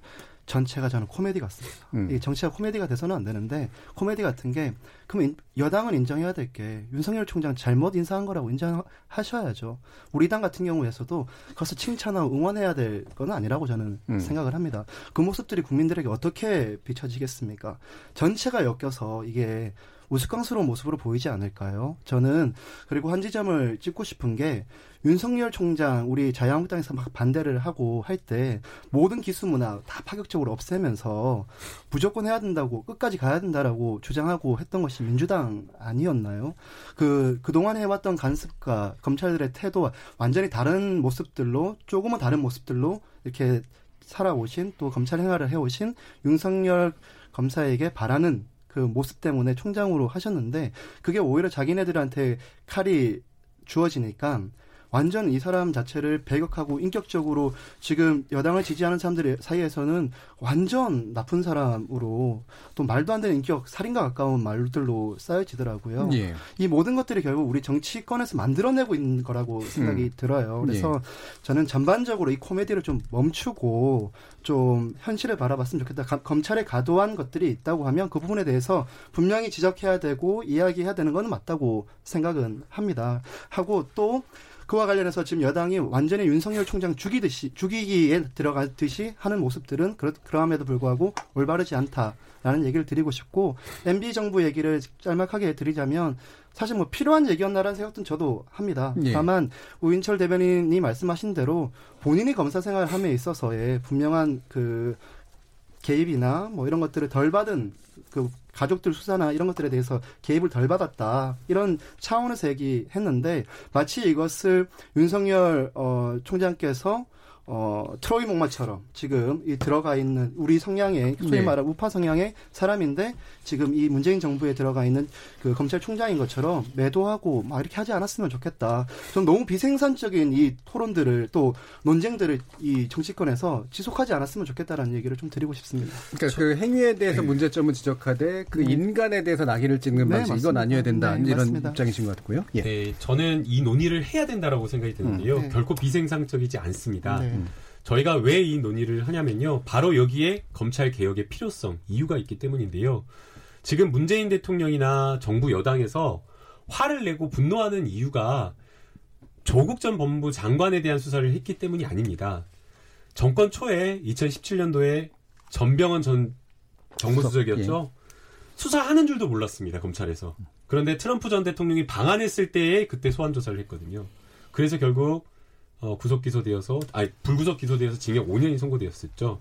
이- 전체가 저는 코미디 같습니다. 음. 이게 정치가 코미디가 돼서는 안 되는데 코미디 같은 게 그럼 인- 여당은 인정해야 될 게 윤석열 총장 잘못 인사한 거라고 인정하셔야죠. 우리 당 같은 경우에서도 그것을 칭찬하고 응원해야 될 건 아니라고 저는 음. 생각을 합니다. 그 모습들이 국민들에게 어떻게 비춰지겠습니까? 전체가 엮여서 이게 우스꽝스러운 모습으로 보이지 않을까요? 저는 그리고 한 지점을 찍고 싶은 게 윤석열 총장 우리 자유한국당에서 막 반대를 하고 할 때 모든 기수 문화 다 파격적으로 없애면서 무조건 해야 된다고 끝까지 가야 된다라고 주장하고 했던 것이 민주당 아니었나요? 그 그동안 해왔던 간섭과 검찰들의 태도와 완전히 다른 모습들로 조금은 다른 모습들로 이렇게 살아오신 또 검찰 생활을 해오신 윤석열 검사에게 바라는 그 모습 때문에 총장으로 하셨는데 그게 오히려 자기네들한테 칼이 주어지니까 완전 이 사람 자체를 배격하고 인격적으로 지금 여당을 지지하는 사람들 사이에서는 완전 나쁜 사람으로 또 말도 안 되는 인격 살인과 가까운 말들로 쌓여지더라고요. 예. 이 모든 것들이 결국 우리 정치권에서 만들어내고 있는 거라고 생각이 음. 들어요. 그래서 저는 전반적으로 이 코미디를 좀 멈추고 좀 현실을 바라봤으면 좋겠다. 가- 검찰에 가도한 것들이 있다고 하면 그 부분에 대해서 분명히 지적해야 되고 이야기해야 되는 건 맞다고 생각은 합니다. 하고 또 그와 관련해서 지금 여당이 완전히 윤석열 총장 죽이듯이 죽이기에 들어가듯이 하는 모습들은 그러, 그러함에도 불구하고 올바르지 않다라는 얘기를 드리고 싶고 MB 정부 얘기를 짤막하게 드리자면 사실 뭐 필요한 얘기였나라는 생각도 저도 합니다. 예. 다만 우인철 대변인이 말씀하신 대로 본인이 검사 생활함에 있어서의 분명한 그 개입이나 뭐 이런 것들을 덜 받은 그 가족들 수사나 이런 것들에 대해서 개입을 덜 받았다. 이런 차원에서 얘기했는데 마치 이것을 윤석열 어, 총장께서 어, 트로이 목마처럼 지금 이 들어가 있는 우리 성향의 소위 네. 말하는 우파 성향의 사람인데 지금 이 문재인 정부에 들어가 있는 그 검찰총장인 것처럼 매도하고 막 이렇게 하지 않았으면 좋겠다. 좀 너무 비생산적인 이 토론들을 또 논쟁들을 이 정치권에서 지속하지 않았으면 좋겠다라는 얘기를 좀 드리고 싶습니다. 그러니까 그 행위에 대해서 문제점을 지적하되 그 네. 인간에 대해서 낙인을 찍는 네, 방식 이건. 아니어야 된다 네, 이런 맞습니다. 입장이신 것 같고요. 예. 네, 저는 이 논의를 해야 된다라고 생각이 드는데요. 음, 네. 결코 비생산적이지 않습니다. 네. 저희가 왜 이 논의를 하냐면요. 바로 여기에 검찰 개혁의 필요성, 이유가 있기 때문인데요. 지금 문재인 대통령이나 정부 여당에서 화를 내고 분노하는 이유가 조국 전 법무부 장관에 대한 수사를 했기 때문이 아닙니다. 정권 초에 2017년도에 전병헌 전 정무수석이었죠. 수사하는 줄도 몰랐습니다, 검찰에서. 그런데 트럼프 전 대통령이 방한했을 때에 그때 소환 조사를 했거든요. 그래서 결국 어, 구속 기소되어서 아니 불구속 기소되어서 징역 5년이 선고되었었죠.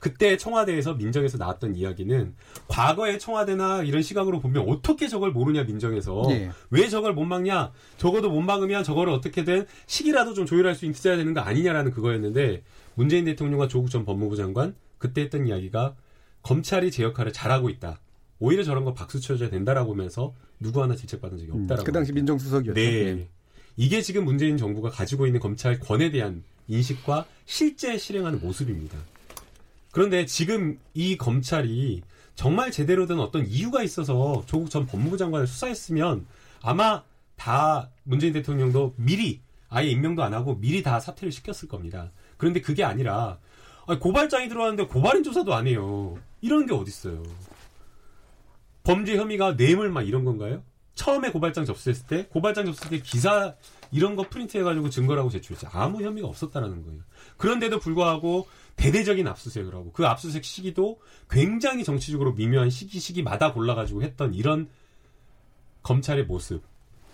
그때 청와대에서 민정에서 나왔던 이야기는 과거의 청와대나 이런 시각으로 보면 어떻게 저걸 모르냐 민정에서 예. 왜 저걸 못 막냐 적어도 못 막으면 저거를 어떻게든 시기라도 좀 조율할 수 있어야 되는 거 아니냐라는 그거였는데 문재인 대통령과 조국 전 법무부 장관 그때 했던 이야기가 검찰이 제 역할을 잘하고 있다. 오히려 저런 거 박수 쳐줘야 된다라고 하면서 누구 하나 질책받은 적이 음, 없다라고. 그 당시. 민정수석이었죠. 네. 예. 이게 지금 문재인 정부가 가지고 있는 검찰권에 대한 인식과 실제 실행하는 모습입니다. 그런데 지금 이 검찰이 정말 제대로 된 어떤 이유가 있어서 조국 전 법무부 장관을 수사했으면 아마 다 문재인 대통령도 미리 아예 임명도 안 하고 미리 다 사퇴를 시켰을 겁니다. 그런데 그게 아니라 아니, 고발장이 들어왔는데 고발인 조사도 안 해요. 이런 게 어딨어요. 범죄 혐의가 뇌물 막 이런 건가요? 처음에 고발장 접수했을 때 고발장 접수했을 때 기사 이런 거 프린트해가지고 증거라고 제출했지 아무 혐의가 없었다라는 거예요. 그런데도 불구하고 대대적인 압수수색을 하고 그 압수수색 시기도 굉장히 정치적으로 미묘한 시기 시기마다 골라가지고 했던 이런 검찰의 모습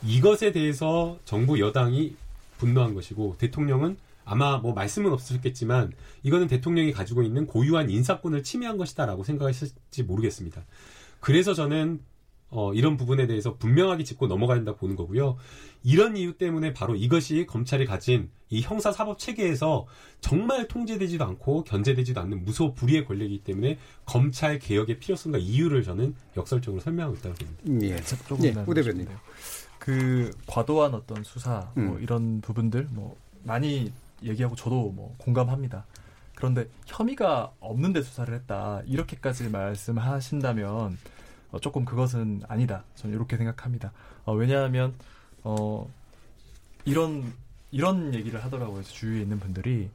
이것에 대해서 정부 여당이 분노한 것이고 대통령은 아마 뭐 말씀은 없으셨겠지만 이거는 대통령이 가지고 있는 고유한 인사권을 침해한 것이다라고 생각하실지 모르겠습니다. 그래서 저는 어, 이런 부분에 대해서 분명하게 짚고 넘어가야 된다 보는 거고요. 이런 이유 때문에 바로 이것이 검찰이 가진 이 형사 사법 체계에서 정말 통제되지도 않고 견제되지도 않는 무소 불위의 권력이기 때문에 검찰 개혁의 필요성과 이유를 저는 역설적으로 설명하고 있다고 봅니다. 예. 조금 예, 더우 대변인. 싶은데요. 그 과도한 어떤 수사 뭐 음. 이런 부분들 뭐 많이 얘기하고 저도 뭐 공감합니다. 그런데 혐의가 없는데 수사를 했다 이렇게까지 말씀하신다면 어, 조금 그것은 아니다. 저는 이렇게 생각합니다. 어, 왜냐하면 어, 이런 이런 얘기를 하더라고요. 주위에 있는 분들이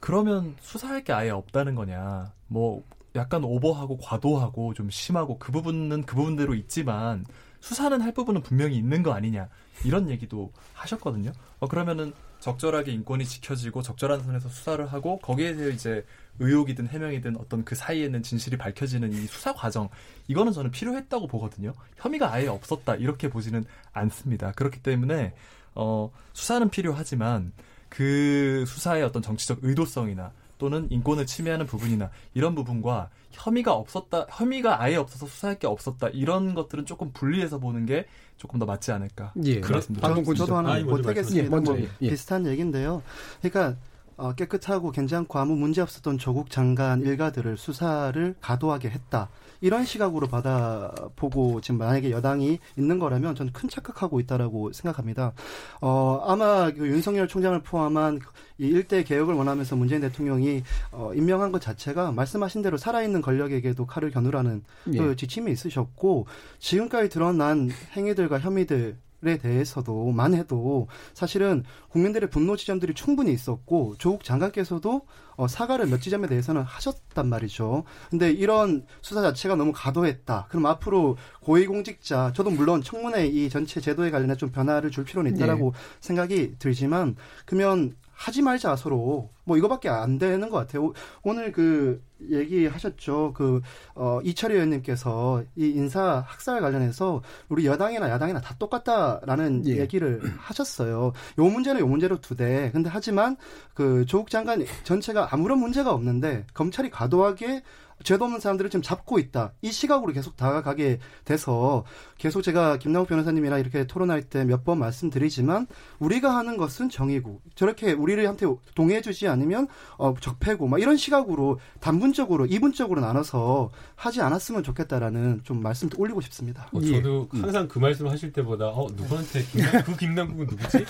그러면 수사할 게 아예 없다는 거냐. 뭐 약간 오버하고 과도하고 좀 심하고 그 부분은 그 부분대로 있지만 수사는 할 부분은 분명히 있는 거 아니냐 이런 얘기도 하셨거든요. 어, 그러면은 적절하게 인권이 지켜지고 적절한 선에서 수사를 하고 거기에 대해 이제 의혹이든 해명이든 어떤 그 사이에 있는 진실이 밝혀지는 이 수사 과정 이거는 저는 필요했다고 보거든요. 혐의가 아예 없었다 이렇게 보지는 않습니다. 그렇기 때문에 어, 수사는 필요하지만 그 수사의 어떤 정치적 의도성이나 또는 인권을 침해하는 부분이나 이런 부분과 혐의가 없었다, 혐의가 아예 없어서 수사할 게 없었다 이런 것들은 조금 분리해서 보는 게 조금 더 맞지 않을까. 예. 말씀드립니다. 방금 저도 보시죠. 하나. 뭐 예, 먼저, 예. 비슷한 얘기인데요. 그러니까 어, 깨끗하고 괜찮고 아무 문제 없었던 조국 장관 일가들을 수사를 가도하게 했다. 이런 시각으로 받아보고 지금 만약에 여당이 있는 거라면 저는 큰 착각하고 있다라고 생각합니다. 어, 아마 그 윤석열 총장을 포함한 이 일대 개혁을 원하면서 문재인 대통령이 어, 임명한 것 자체가 말씀하신 대로 살아있는 권력에게도 칼을 겨누라는 예. 그 지침이 있으셨고 지금까지 드러난 행위들과 혐의들 에 대해서도만 해도 사실은 국민들의 분노 지점들이 충분히 있었고 조국 장관께서도 어, 사과를 몇 지점에 대해서는 하셨단 말이죠. 근데 이런 수사 자체가 너무 과도했다. 그럼 앞으로 고위공직자 저도 물론 청문회 이 전체 제도에 관련해 좀 변화를 줄 필요는 있다라고 생각이 들지만 그러면 하지 말자 서로 뭐 이거밖에 안 되는 것 같아요. 오- 오늘 그 얘기하셨죠. 그 어, 이철희 의원님께서 이 인사 학살 관련해서 우리 여당이나 야당이나 다 똑같다라는 예. 얘기를 하셨어요. 요 문제는 요 문제로 두되 근데 하지만 그 조국 장관 전체가 아무런 문제가 없는데 검찰이 과도하게 죄도 없는 사람들을 지금 잡고 있다. 이 시각으로 계속 다가가게 돼서 계속 제가 김남욱 변호사님이랑 이렇게 토론할 때 몇 번 말씀드리지만 우리가 하는 것은 정의고 저렇게 우리를 한테 동의해주지 않으면 어, 적폐고 막 이런 시각으로 단분적으로 이분적으로 나눠서 하지 않았으면 좋겠다라는 좀 말씀 올리고 싶습니다. 어, 예. 저도 항상 그 말씀 하실 때보다 어 누구한테 김남, 그 김남국은 누구지?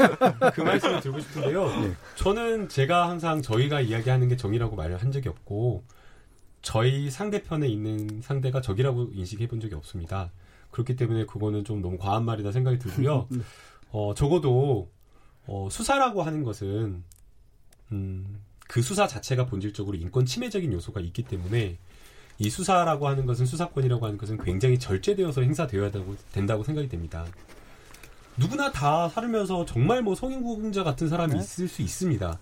그 말씀을 드리고 싶은데요. 예. 저는 제가 항상 저희가 이야기하는 게 정의라고 말을 한 적이 없고 저희 상대편에 있는 상대가 적이라고 인식해 본 적이 없습니다. 그렇기 때문에 그거는 좀 너무 과한 말이다 생각이 들고요. 어, 적어도 어, 수사라고 하는 것은 음, 그 수사 자체가 본질적으로 인권 침해적인 요소가 있기 때문에 이 수사라고 하는 것은 수사권이라고 하는 것은 굉장히 절제되어서 행사되어야 된다고 생각이 됩니다. 누구나 다 살면서 정말 뭐 성인구공자 같은 사람이 네? 있을 수 있습니다.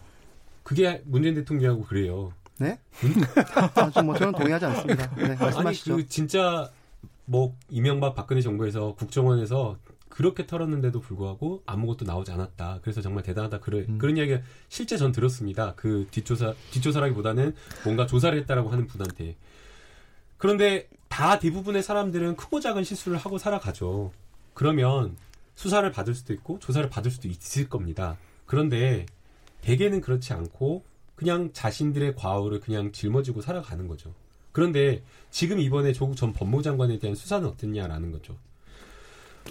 그게 문재인 대통령하고 그래요. 네? 아, 좀뭐 저는 동의하지 않습니다. 네, 아니 말씀하시죠. 그 진짜 뭐 이명박 박근혜 정부에서 국정원에서 그렇게 털었는데도 불구하고 아무것도 나오지 않았다. 그래서 정말 대단하다. 그래, 음. 그런 이야기가 실제 전 들었습니다. 그 뒷조사 뒷조사라기보다는 뭔가 조사를 했다라고 하는 분한테. 그런데 다 대부분의 사람들은 크고 작은 실수를 하고 살아가죠. 그러면 수사를 받을 수도 있고 조사를 받을 수도 있을 겁니다. 그런데 대개는 그렇지 않고 그냥 자신들의 과오를 그냥 짊어지고 살아가는 거죠. 그런데 지금 이번에 조국 전 법무장관에 대한 수사는 어땠냐라는 거죠.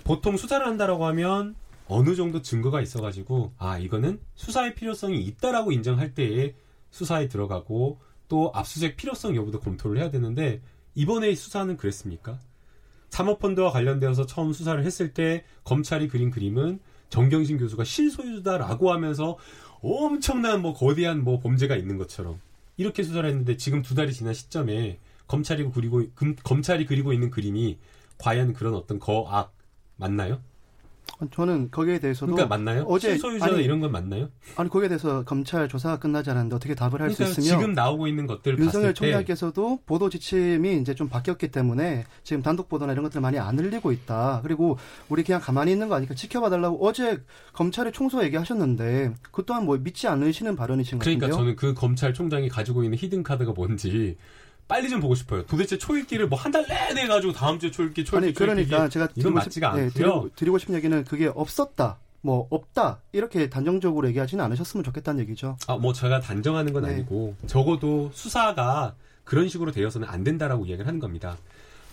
보통 수사를 한다라고 하면 어느 정도 증거가 있어가지고 아 이거는 수사의 필요성이 있다라고 인정할 때에 수사에 들어가고 또 압수수색 필요성 여부도 검토를 해야 되는데 이번에 수사는 그랬습니까? 사모펀드와 관련되어서 처음 수사를 했을 때 검찰이 그린 그림은 정경심 교수가 실소유자라고 하면서 엄청난 뭐 거대한 뭐 범죄가 있는 것처럼 이렇게 수사를 했는데 지금 두 달이 지난 시점에 검찰이 그리고 금- 검찰이 그리고 있는 그림이 과연 그런 어떤 거악 맞나요? 저는 거기에 대해서도 그러니까 맞나요? 어제 실소유자 아니, 이런 건 맞나요? 아니 거기에 대해서 검찰 조사가 끝나지 않았는데 어떻게 답을 할수 그러니까 있으며 지금 나오고 있는 것들 윤석열 총장께서도 보도 지침이 이제 좀 바뀌었기 때문에 지금 단독 보도나 이런 것들 많이 안 흘리고 있다. 그리고 우리 그냥 가만히 있는 거 아니까 지켜봐 달라고 어제 검찰의 총수 얘기하셨는데 그 또한 뭐 믿지 않으시는 발언이신 것 그러니까 같은데요. 저는 그 검찰 총장이 가지고 있는 히든 카드가 뭔지 빨리 좀 보고 싶어요. 도대체 초읽기를 뭐 한 달 내내 가지고 다음 주에 초읽기, 초읽기, 아니 그러니까 초읽기 제가 이건 드리고 맞지가 싶- 네, 않고요. 드리고, 드리고 싶은 얘기는 그게 없었다. 뭐 없다 이렇게 단정적으로 얘기하지는 않으셨으면 좋겠다는 얘기죠. 아, 뭐 제가 단정하는 건 네. 아니고 적어도 수사가 그런 식으로 되어서는 안 된다라고 이야기를 하는 겁니다.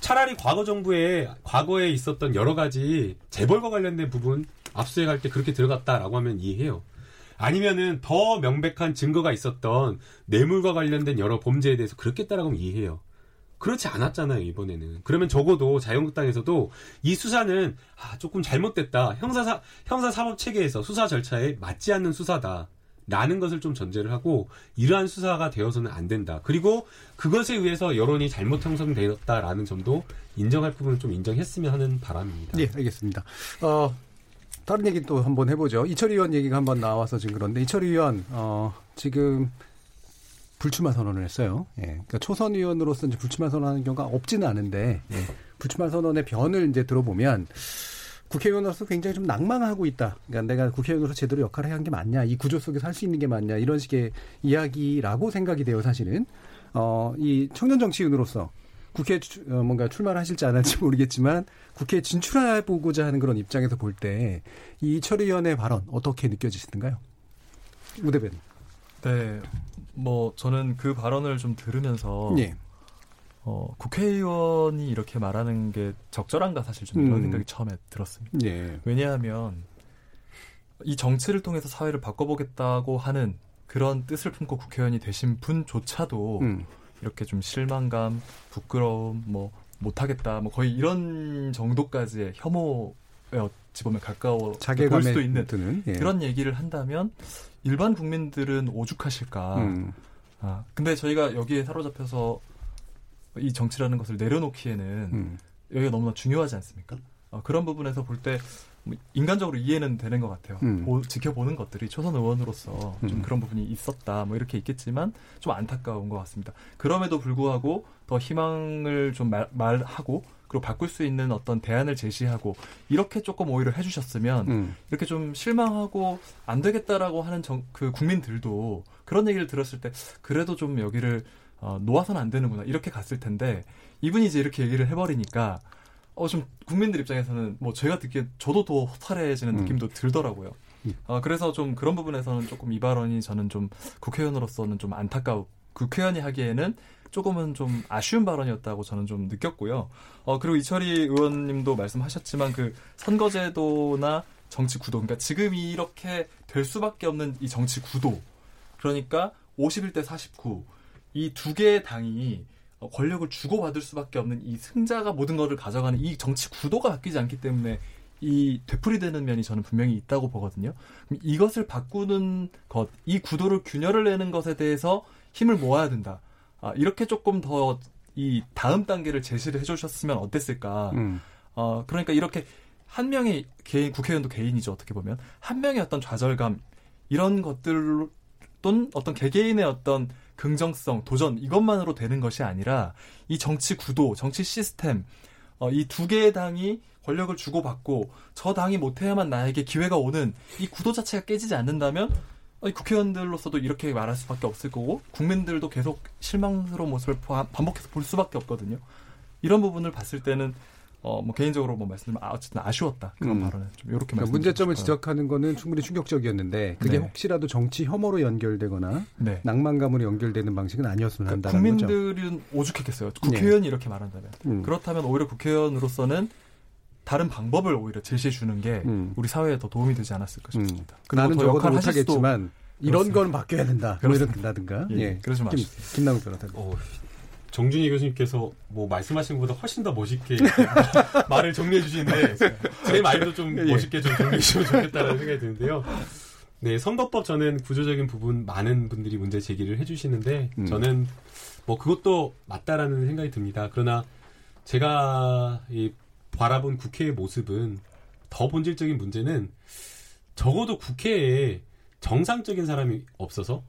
차라리 과거 정부에 과거에 있었던 여러 가지 재벌과 관련된 부분 압수수색할 때 그렇게 들어갔다라고 하면 이해해요. 아니면은 더 명백한 증거가 있었던 뇌물과 관련된 여러 범죄에 대해서 그렇겠다라고 하면 이해해요. 그렇지 않았잖아요, 이번에는. 그러면 적어도 자유한국당에서도 이 수사는 아, 조금 잘못됐다. 형사사, 형사사법 체계에서 수사 절차에 맞지 않는 수사다. 라는 것을 좀 전제를 하고 이러한 수사가 되어서는 안 된다. 그리고 그것에 의해서 여론이 잘못 형성되었다라는 점도 인정할 부분을 좀 인정했으면 하는 바람입니다. 예, 알겠습니다. 어, 다른 얘기 또 한번 해보죠. 이철희 의원 얘기가 한번 나와서 지금 그런데 이철희 의원 어, 지금 불출마 선언을 했어요. 예, 그러니까 초선 의원으로서 이제 불출마 선언하는 경우가 없지는 않은데 예, 불출마 선언의 변을 이제 들어보면 국회의원으로서 굉장히 좀 낭망하고 있다. 그러니까 내가 국회의원으로서 제대로 역할을 하는 게 맞냐, 이 구조 속에서 할 수 있는 게 맞냐 이런 식의 이야기라고 생각이 돼요. 사실은 어, 이 청년 정치인으로서 국회에 주- 어, 뭔가 출마를 하실지 안 할지 모르겠지만 국회에 진출해 보고자 하는 그런 입장에서 볼 때이철 의원의 발언 어떻게 느껴지시던가요? 우 대변. 네, 뭐 저는 그 발언을 좀 들으면서 예. 어, 국회의원이 이렇게 말하는 게 적절한가 사실 좀 이런 음. 생각이 처음에 들었습니다. 예. 왜냐하면 이 정치를 통해서 사회를 바꿔보겠다고 하는 그런 뜻을 품고 국회의원이 되신 분조차도 음. 이렇게 좀 실망감, 부끄러움, 뭐 못하겠다, 뭐 거의 이런 정도까지의 혐오에 보면 가까워 볼 수도 있는 드는 예. 그런 얘기를 한다면 일반 국민들은 오죽하실까. 음. 아, 근데 저희가 여기에 사로잡혀서 이 정치라는 것을 내려놓기에는 음. 여기가 너무나 중요하지 않습니까? 어, 그런 부분에서 볼 때 인간적으로 이해는 되는 것 같아요. 음. 보- 지켜보는 것들이 초선 의원으로서 좀 음. 그런 부분이 있었다, 뭐 이렇게 있겠지만 좀 안타까운 것 같습니다. 그럼에도 불구하고 더 희망을 좀 말, 말하고 그리고 바꿀 수 있는 어떤 대안을 제시하고 이렇게 조금 오히려 해주셨으면 음. 이렇게 좀 실망하고 안 되겠다라고 하는 정, 그 국민들도 그런 얘기를 들었을 때 그래도 좀 여기를 어, 놓아서는 안 되는구나 이렇게 갔을 텐데 이분이 이제 이렇게 얘기를 해버리니까 어 좀 국민들 입장에서는 뭐 제가 듣기에 저도 더 허탈해지는 음. 느낌도 들더라고요. 음. 어 그래서 좀 그런 부분에서는 조금 이 발언이 저는 좀 국회의원으로서는 좀 안타까워 국회의원이 하기에는 조금은 좀 아쉬운 발언이었다고 저는 좀 느꼈고요. 어 그리고 이철희 의원님도 말씀하셨지만 그 선거제도나 정치 구도, 그러니까 지금 이렇게 될 수밖에 없는 이 정치 구도, 그러니까 51대 49, 이 두 개의 당이 어, 권력을 주고받을 수밖에 없는 이 승자가 모든 것을 가져가는 이 정치 구도가 바뀌지 않기 때문에 이 되풀이되는 면이 저는 분명히 있다고 보거든요. 이것을 바꾸는 것, 이 구도를 균열을 내는 것에 대해서 힘을 모아야 된다. 아, 이렇게 조금 더 이 다음 단계를 제시를 해주셨으면 어땠을까. 음. 어, 그러니까 이렇게 한 명의 개인, 국회의원도 개인이죠, 어떻게 보면. 한 명의 어떤 좌절감, 이런 것들 또는 어떤 개개인의 어떤 긍정성, 도전, 이것만으로 되는 것이 아니라 이 정치 구도, 정치 시스템, 어, 이 두 개의 당이 권력을 주고받고 저 당이 못해야만 나에게 기회가 오는 이 구도 자체가 깨지지 않는다면 어, 이 국회의원들로서도 이렇게 말할 수밖에 없을 거고 국민들도 계속 실망스러운 모습을 바- 반복해서 볼 수밖에 없거든요. 이런 부분을 봤을 때는 어, 뭐 개인적으로 뭐 말씀드리면 아, 어쨌든 아쉬웠다 그런 음. 발언을 좀 이렇게 그러니까. 문제점을 지적하는 거는 충분히 충격적이었는데 그게 네. 혹시라도 정치 혐오로 연결되거나 네. 낭만감으로 연결되는 방식은 아니었으면 그러니까 한다는 거죠. 국민들은 오죽했겠어요. 국회의원이 이렇게 말한다면 음. 그렇다면 오히려 국회의원으로서는 다른 방법을 오히려 제시해 주는 게 음. 우리 사회에 더 도움이 되지 않았을까 음. 싶습니다. 나는 수도- 못하겠지만 이런 그렇습니다. 건 바뀌어야 된다. 뭐 그렇습니다. 이렇게라든가. 예, 예. 그러지 김, 마십시오. 김남욱 변호사님. 어, 정준희 교수님께서 뭐 말씀하신 것보다 훨씬 더 멋있게 말을 정리해 주시는데 제 말도 좀 예. 멋있게 좀 정리해 주시면 좋겠다는 생각이 드는데요. 네, 선거법 저는 구조적인 부분 많은 분들이 문제 제기를 해주시는데 음. 저는 뭐 그것도 맞다라는 생각이 듭니다. 그러나 제가 이 바라본 국회의 모습은 더 본질적인 문제는 적어도 국회에 정상적인 사람이 없어서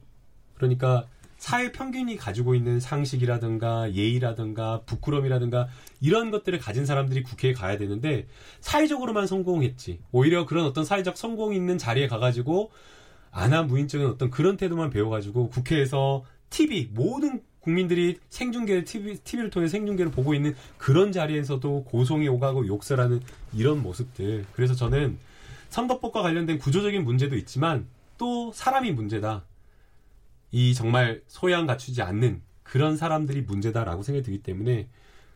그러니까 사회 평균이 가지고 있는 상식이라든가 예의라든가 부끄럼이라든가 이런 것들을 가진 사람들이 국회에 가야 되는데 사회적으로만 성공했지 오히려 그런 어떤 사회적 성공 있는 자리에 가가지고 아나무인적인 어떤 그런 태도만 배워가지고 국회에서 TV 모든 국민들이 생중계를 TV, TV를 통해 생중계를 보고 있는 그런 자리에서도 고성이 오가고 욕설하는 이런 모습들 그래서 저는 선거법과 관련된 구조적인 문제도 있지만 또 사람이 문제다. 이 정말 소양 갖추지 않는 그런 사람들이 문제다라고 생각이 들기 때문에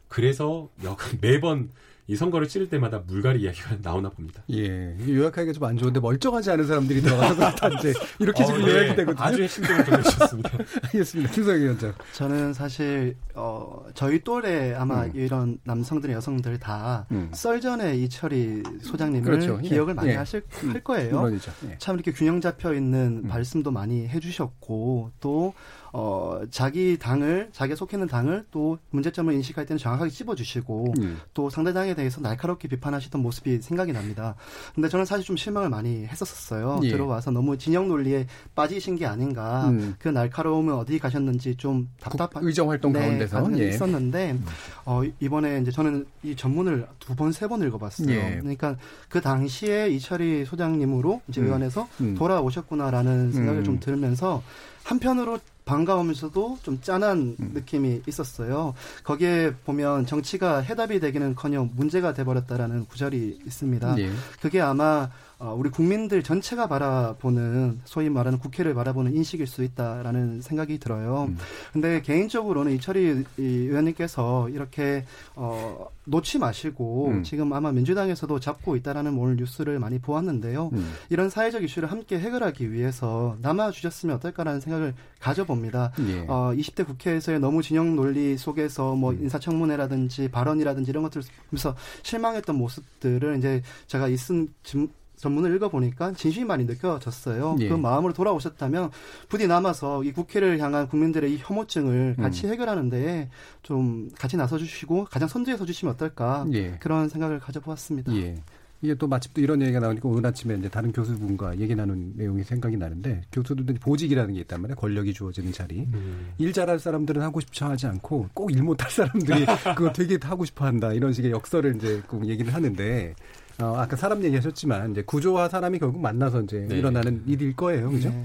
그래서 여- 매번 이 선거를 치를 때마다 물갈이 이야기가 나오나 봅니다. 예. 요약하기가 좀 안 좋은데 멀쩡하지 않은 사람들이 들어가서 그렇다 이제 이렇게 어, 지금 네. 요약이 되거든요. 아주 핵심적으로 정리하셨습니다. 알겠습니다. 김성희 위원장. 저는 사실 어 저희 또래 아마 음. 이런 남성들 여성들 다 음. 썰전에 이철이 소장님을 그렇죠. 예. 기억을 많이 예. 하실 음, 할 거예요. 물론이죠. 예. 참 이렇게 균형 잡혀 있는 음. 말씀도 많이 해주셨고 또 어, 자기 당을 자기 속해 있는 당을 또 문제점을 인식할 때는 정확하게 찝어주시고 음. 또 상대당에 대해서 날카롭게 비판하시던 모습이 생각이 납니다. 근데 저는 사실 좀 실망을 많이 했었어요. 예. 들어와서 너무 진영 논리에 빠지신 게 아닌가. 음. 그 날카로움은 어디 가셨는지 좀 답답한 의정 활동 네, 가운데서 예. 있었는데 어, 이번에 이제 저는 이 전문을 두 번 세번 읽어봤어요. 예. 그러니까 그 당시에 이철희 소장님으로 이제 음. 의원에서 음. 돌아오셨구나라는 생각을 음. 좀 들면서 한편으로 반가우면서도 좀 짠한 음. 느낌이 있었어요. 거기에 보면 정치가 해답이 되기는커녕 문제가 돼버렸다라는 구절이 있습니다. 예. 그게 아마 어, 우리 국민들 전체가 바라보는 소위 말하는 국회를 바라보는 인식일 수 있다라는 생각이 들어요. 음. 근데 개인적으로는 이철희 이 의원님께서 이렇게 어, 놓지 마시고 음. 지금 아마 민주당에서도 잡고 있다라는 오늘 뉴스를 많이 보았는데요. 음. 이런 사회적 이슈를 함께 해결하기 위해서 남아 주셨으면 어떨까라는 생각을 가져봅니다. 예. 어, 20대 국회에서의 너무 진영 논리 속에서 뭐 음. 인사청문회라든지 발언이라든지 이런 것들을 보면서 실망했던 모습들을 이제 제가 이쓴 전문을 읽어보니까 진심이 많이 느껴졌어요. 예. 그 마음으로 돌아오셨다면 부디 남아서 이 국회를 향한 국민들의 이 혐오증을 음. 같이 해결하는 데에 좀 같이 나서주시고 가장 선두에 서주시면 어떨까 예. 그런 생각을 가져보았습니다. 예. 이게 또 마침 또 이런 얘기가 나오니까 오늘 아침에 이제 다른 교수분과 얘기 나눈 내용이 생각이 나는데 교수들은 보직이라는 게 있단 말이에요. 권력이 주어지는 자리. 일 잘할 사람들은 하고 싶어 하지 않고 꼭 일 못할 사람들이 그거 되게 하고 싶어 한다. 이런 식의 역설을 이제 꼭 얘기를 하는데 어, 아까 사람 얘기하셨지만 이제 구조와 사람이 결국 만나서 이제 네. 일어나는 일일 거예요. 그죠? 네.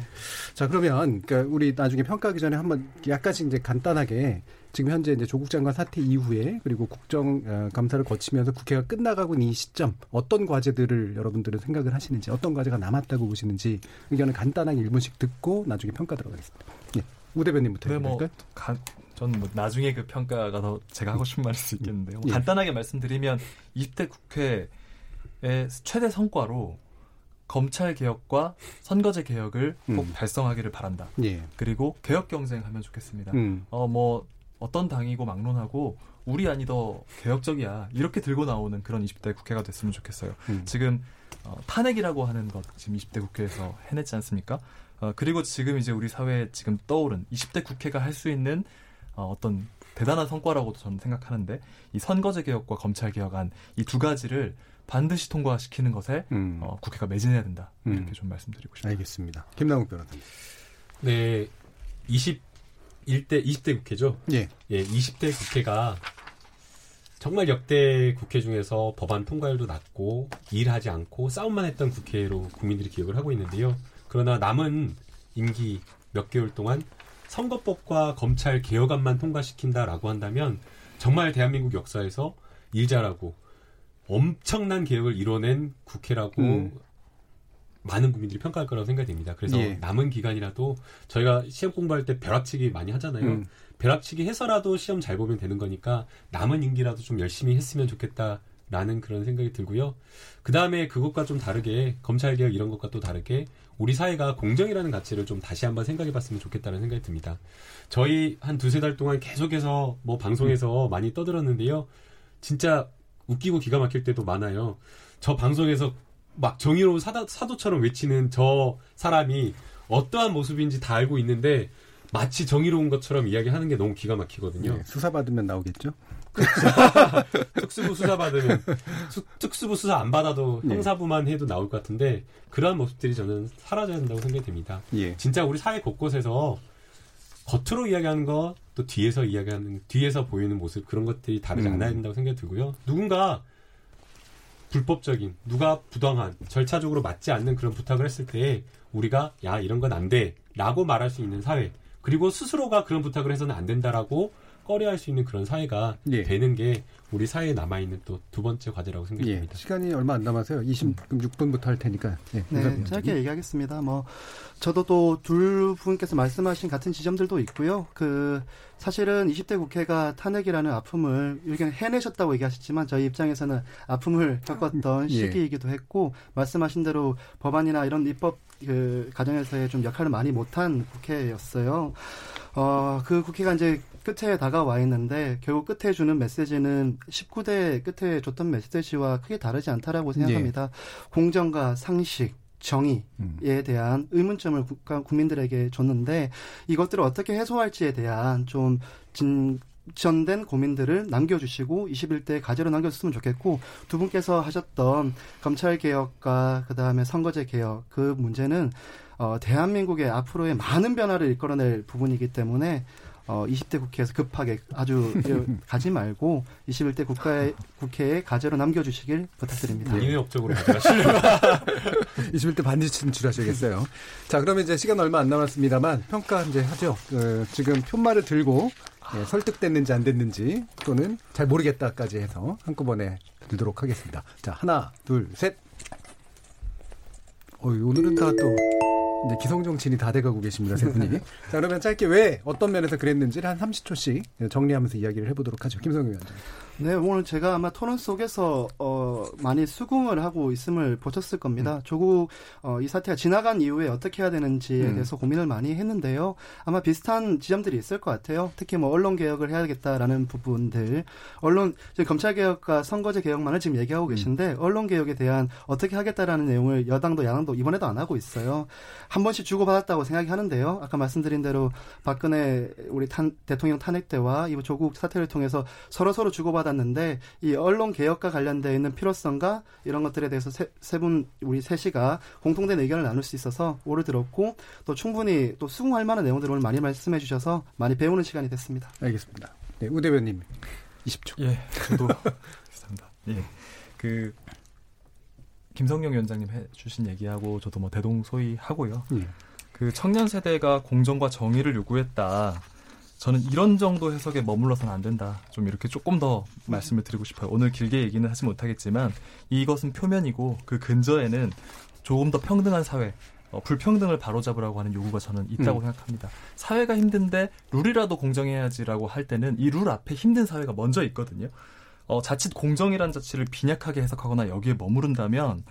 자, 그러면 그러니까 우리 나중에 평가하기 전에 한번 약간씩 이제 간단하게 지금 현재 이제 조국 장관 사태 이후에 그리고 국정 어, 감사를 거치면서 국회가 끝나가고 있는 이 시점 어떤 과제들을 여러분들은 생각을 하시는지 어떤 과제가 남았다고 보시는지 의견을 간단하게 1분씩 듣고 나중에 평가 들어가겠습니다. 예. 우 대변인부터 네, 뭐 해볼까요? 간, 저는 뭐 나중에 그 평가가 더 제가 하고 싶은 말일 수 있겠는데요. 예. 간단하게 말씀드리면 20대 국회의 최대 성과로 검찰 개혁과 선거제 개혁을 꼭 음. 달성하기를 바란다. 예. 그리고 개혁 경쟁하면 좋겠습니다. 음. 어뭐 어떤 당이고 막론하고 우리 안이 더 개혁적이야 이렇게 들고 나오는 그런 20대 국회가 됐으면 좋겠어요. 음. 지금 어, 탄핵이라고 하는 것 지금 20대 국회에서 해냈지 않습니까? 어, 그리고 지금 이제 우리 사회에 지금 떠오른 20대 국회가 할 수 있는 어, 어떤 대단한 성과라고도 저는 생각하는데 이 선거제 개혁과 검찰 개혁안 이 두 가지를 반드시 통과시키는 것에 음. 어, 국회가 매진해야 된다 이렇게 음. 좀 말씀드리고 싶습니다. 알겠습니다. 김남욱 변호사님. 네, 21대 20대 국회죠. 예. 예, 20대 국회가 정말 역대 국회 중에서 법안 통과율도 낮고 일하지 않고 싸움만 했던 국회로 국민들이 기억을 하고 있는데요. 그러나 남은 임기 몇 개월 동안 선거법과 검찰 개혁안만 통과시킨다라고 한다면 정말 대한민국 역사에서 일 잘하고 엄청난 개혁을 이뤄낸 국회라고 음. 많은 국민들이 평가할 거라고 생각이 됩니다. 그래서 예. 남은 기간이라도 저희가 시험 공부할 때 벼락치기 많이 하잖아요. 음. 벼락치기 해서라도 시험 잘 보면 되는 거니까 남은 임기라도 좀 열심히 했으면 좋겠다라는 그런 생각이 들고요. 그 다음에 그것과 좀 다르게 검찰 개혁 이런 것과 또 다르게 우리 사회가 공정이라는 가치를 좀 다시 한번 생각해 봤으면 좋겠다는 생각이 듭니다. 저희 한 두세 달 동안 계속해서 뭐 방송에서 많이 떠들었는데요. 진짜 웃기고 기가 막힐 때도 많아요. 저 방송에서 막 정의로운 사도, 사도처럼 외치는 저 사람이 어떠한 모습인지 다 알고 있는데 마치 정의로운 것처럼 이야기하는 게 너무 기가 막히거든요. 예, 수사 받으면 나오겠죠. 특수부 수사 받으면 수- 특수부 수사 안 받아도 네. 형사부만 해도 나올 것 같은데 그러한 모습들이 저는 사라져야 한다고 생각이 됩니다. 예. 진짜 우리 사회 곳곳에서 겉으로 이야기하는 거 또 뒤에서 이야기하는 뒤에서 보이는 모습 그런 것들이 다르지 음. 않아야 된다고 생각이 들고요. 누군가 불법적인 누가 부당한 절차적으로 맞지 않는 그런 부탁을 했을 때 우리가 야 이런 건 안 돼라고 말할 수 있는 사회 그리고 스스로가 그런 부탁을 해서는 안 된다라고 꺼려할 수 있는 그런 사회가 예. 되는 게 우리 사회에 남아 있는 또 두 번째 과제라고 예. 생각합니다. 시간이 얼마 안 남아서요. 26분부터 할 테니까. 예, 네, 인사드리죠. 짧게 얘기하겠습니다. 뭐 저도 또 둘 분께서 말씀하신 같은 지점들도 있고요. 그 사실은 20대 국회가 탄핵이라는 아픔을 이렇게 해내셨다고 얘기하셨지만 저희 입장에서는 아픔을 겪었던 예. 시기이기도 했고 말씀하신 대로 법안이나 이런 입법 그 과정에서의 좀 역할을 많이 못한 국회였어요. 어, 그 국회가 이제 끝에 다가와 있는데 결국 끝에 주는 메시지는 19대 끝에 줬던 메시지와 크게 다르지 않다라고 생각합니다. 공정과 상식, 정의에 음. 대한 의문점을 국민들에게 줬는데 이것들을 어떻게 해소할지에 대한 좀 진 전된 고민들을 남겨주시고 21대 과제로 남겨줬으면 좋겠고 두 분께서 하셨던 검찰 개혁과 그 다음에 선거제 개혁 그 문제는 어, 대한민국의 앞으로의 많은 변화를 이끌어낼 부분이기 때문에 어, 20대 국회에서 급하게 아주 가지 말고 21대 국가의 국회에 과제로 남겨주시길 부탁드립니다. 가져가시려고 21대 반드시 진출하셔야겠어요. 자, 그러면 이제 시간 얼마 안 남았습니다만 평가 이제 하죠. 그 지금 편말을 들고 예, 설득됐는지 안 됐는지 또는 잘 모르겠다까지 해서 한꺼번에 들도록 하겠습니다. 자, 하나, 둘, 셋. 어, 오늘은 다또 이제 기성 정치인이 다 돼가고 계십니다, 세 분이. 자, 그러면 짧게 왜 어떤 면에서 그랬는지를 한 30초씩 정리하면서 이야기를 해보도록 하죠. 김성규 위원장. 네, 오늘 제가 아마 토론 속에서 어, 많이 수긍을 하고 있음을 보셨을 겁니다. 음. 조국 어, 이 사태가 지나간 이후에 어떻게 해야 되는지에 음. 대해서 고민을 많이 했는데요. 아마 비슷한 지점들이 있을 것 같아요. 특히 뭐 언론 개혁을 해야겠다라는 부분들, 언론 지금 검찰 개혁과 선거제 개혁만을 지금 얘기하고 음. 계신데 언론 개혁에 대한 어떻게 하겠다라는 내용을 여당도 야당도 이번에도 안 하고 있어요. 한 번씩 주고받았다고 생각이 하는데요. 아까 말씀드린 대로 박근혜 우리 탄, 대통령 탄핵 때와 이 조국 사태를 통해서 서로 서로 주고받 았는데 이 언론 개혁과 관련되어 있는 필요성과 이런 것들에 대해서 세분 우리 셋이가 공통된 의견을 나눌 수 있어서 오를 들었고 또 충분히 또 수긍할 만한 내용들을 오늘 많이 말씀해 주셔서 많이 배우는 시간이 됐습니다. 알겠습니다. 네, 우 대변님 20초. 예, 저도 비슷합니다. 예, 그 김성령 위원장님 해주신 얘기하고 저도 뭐 대동소이하고요. 예. 그 청년 세대가 공정과 정의를 요구했다. 저는 이런 정도 해석에 머물러서는 안 된다. 좀 이렇게 조금 더 말씀을 드리고 싶어요. 오늘 길게 얘기는 하지 못하겠지만 이것은 표면이고 그 근저에는 조금 더 평등한 사회, 어, 불평등을 바로잡으라고 하는 요구가 저는 있다고 음. 생각합니다. 사회가 힘든데 룰이라도 공정해야지라고 할 때는 이 룰 앞에 힘든 사회가 먼저 있거든요. 어, 자칫 공정이라는 자체를 빈약하게 해석하거나 여기에 머무른다면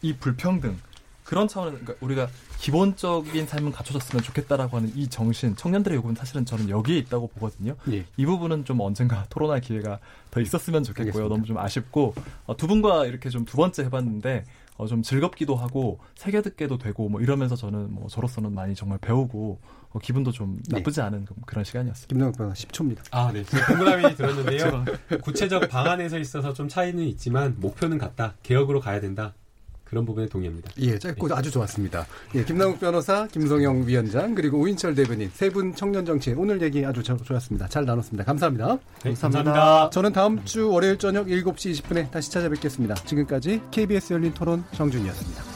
이 불평등 그런 차원에서 그러니까 우리가 기본적인 삶은 갖춰졌으면 좋겠다라고 하는 이 정신 청년들의 요구는 사실은 저는 여기에 있다고 보거든요. 예. 이 부분은 좀 언젠가 토론할 기회가 더 있었으면 좋겠고요. 알겠습니다. 너무 좀 아쉽고 어, 두 분과 이렇게 좀 두 번째 해봤는데 어, 좀 즐겁기도 하고 새겨 듣게도 되고 뭐 이러면서 저는 뭐 저로서는 많이 정말 배우고 어, 기분도 좀 네. 나쁘지 않은 그- 그런 시간이었습니다. 김동욱 변호사 10초입니다. 아, 네. 저 궁금함이 들었는데요. 구체적 방안에서 있어서 좀 차이는 있지만 목표는 같다. 개혁으로 가야 된다. 그런 부분에 동의합니다. 예, 짧고 아주 좋았습니다. 예, 김남욱 변호사, 김성영 위원장, 그리고 오인철 대변인, 세 분 청년 정치인 오늘 얘기 아주 저- 좋았습니다. 잘 나눴습니다. 감사합니다. 네, 감사합니다. 감사합니다. 저는 다음 주 월요일 저녁 7시 20분에 다시 찾아뵙겠습니다. 지금까지 KBS 열린 토론 정준이었습니다.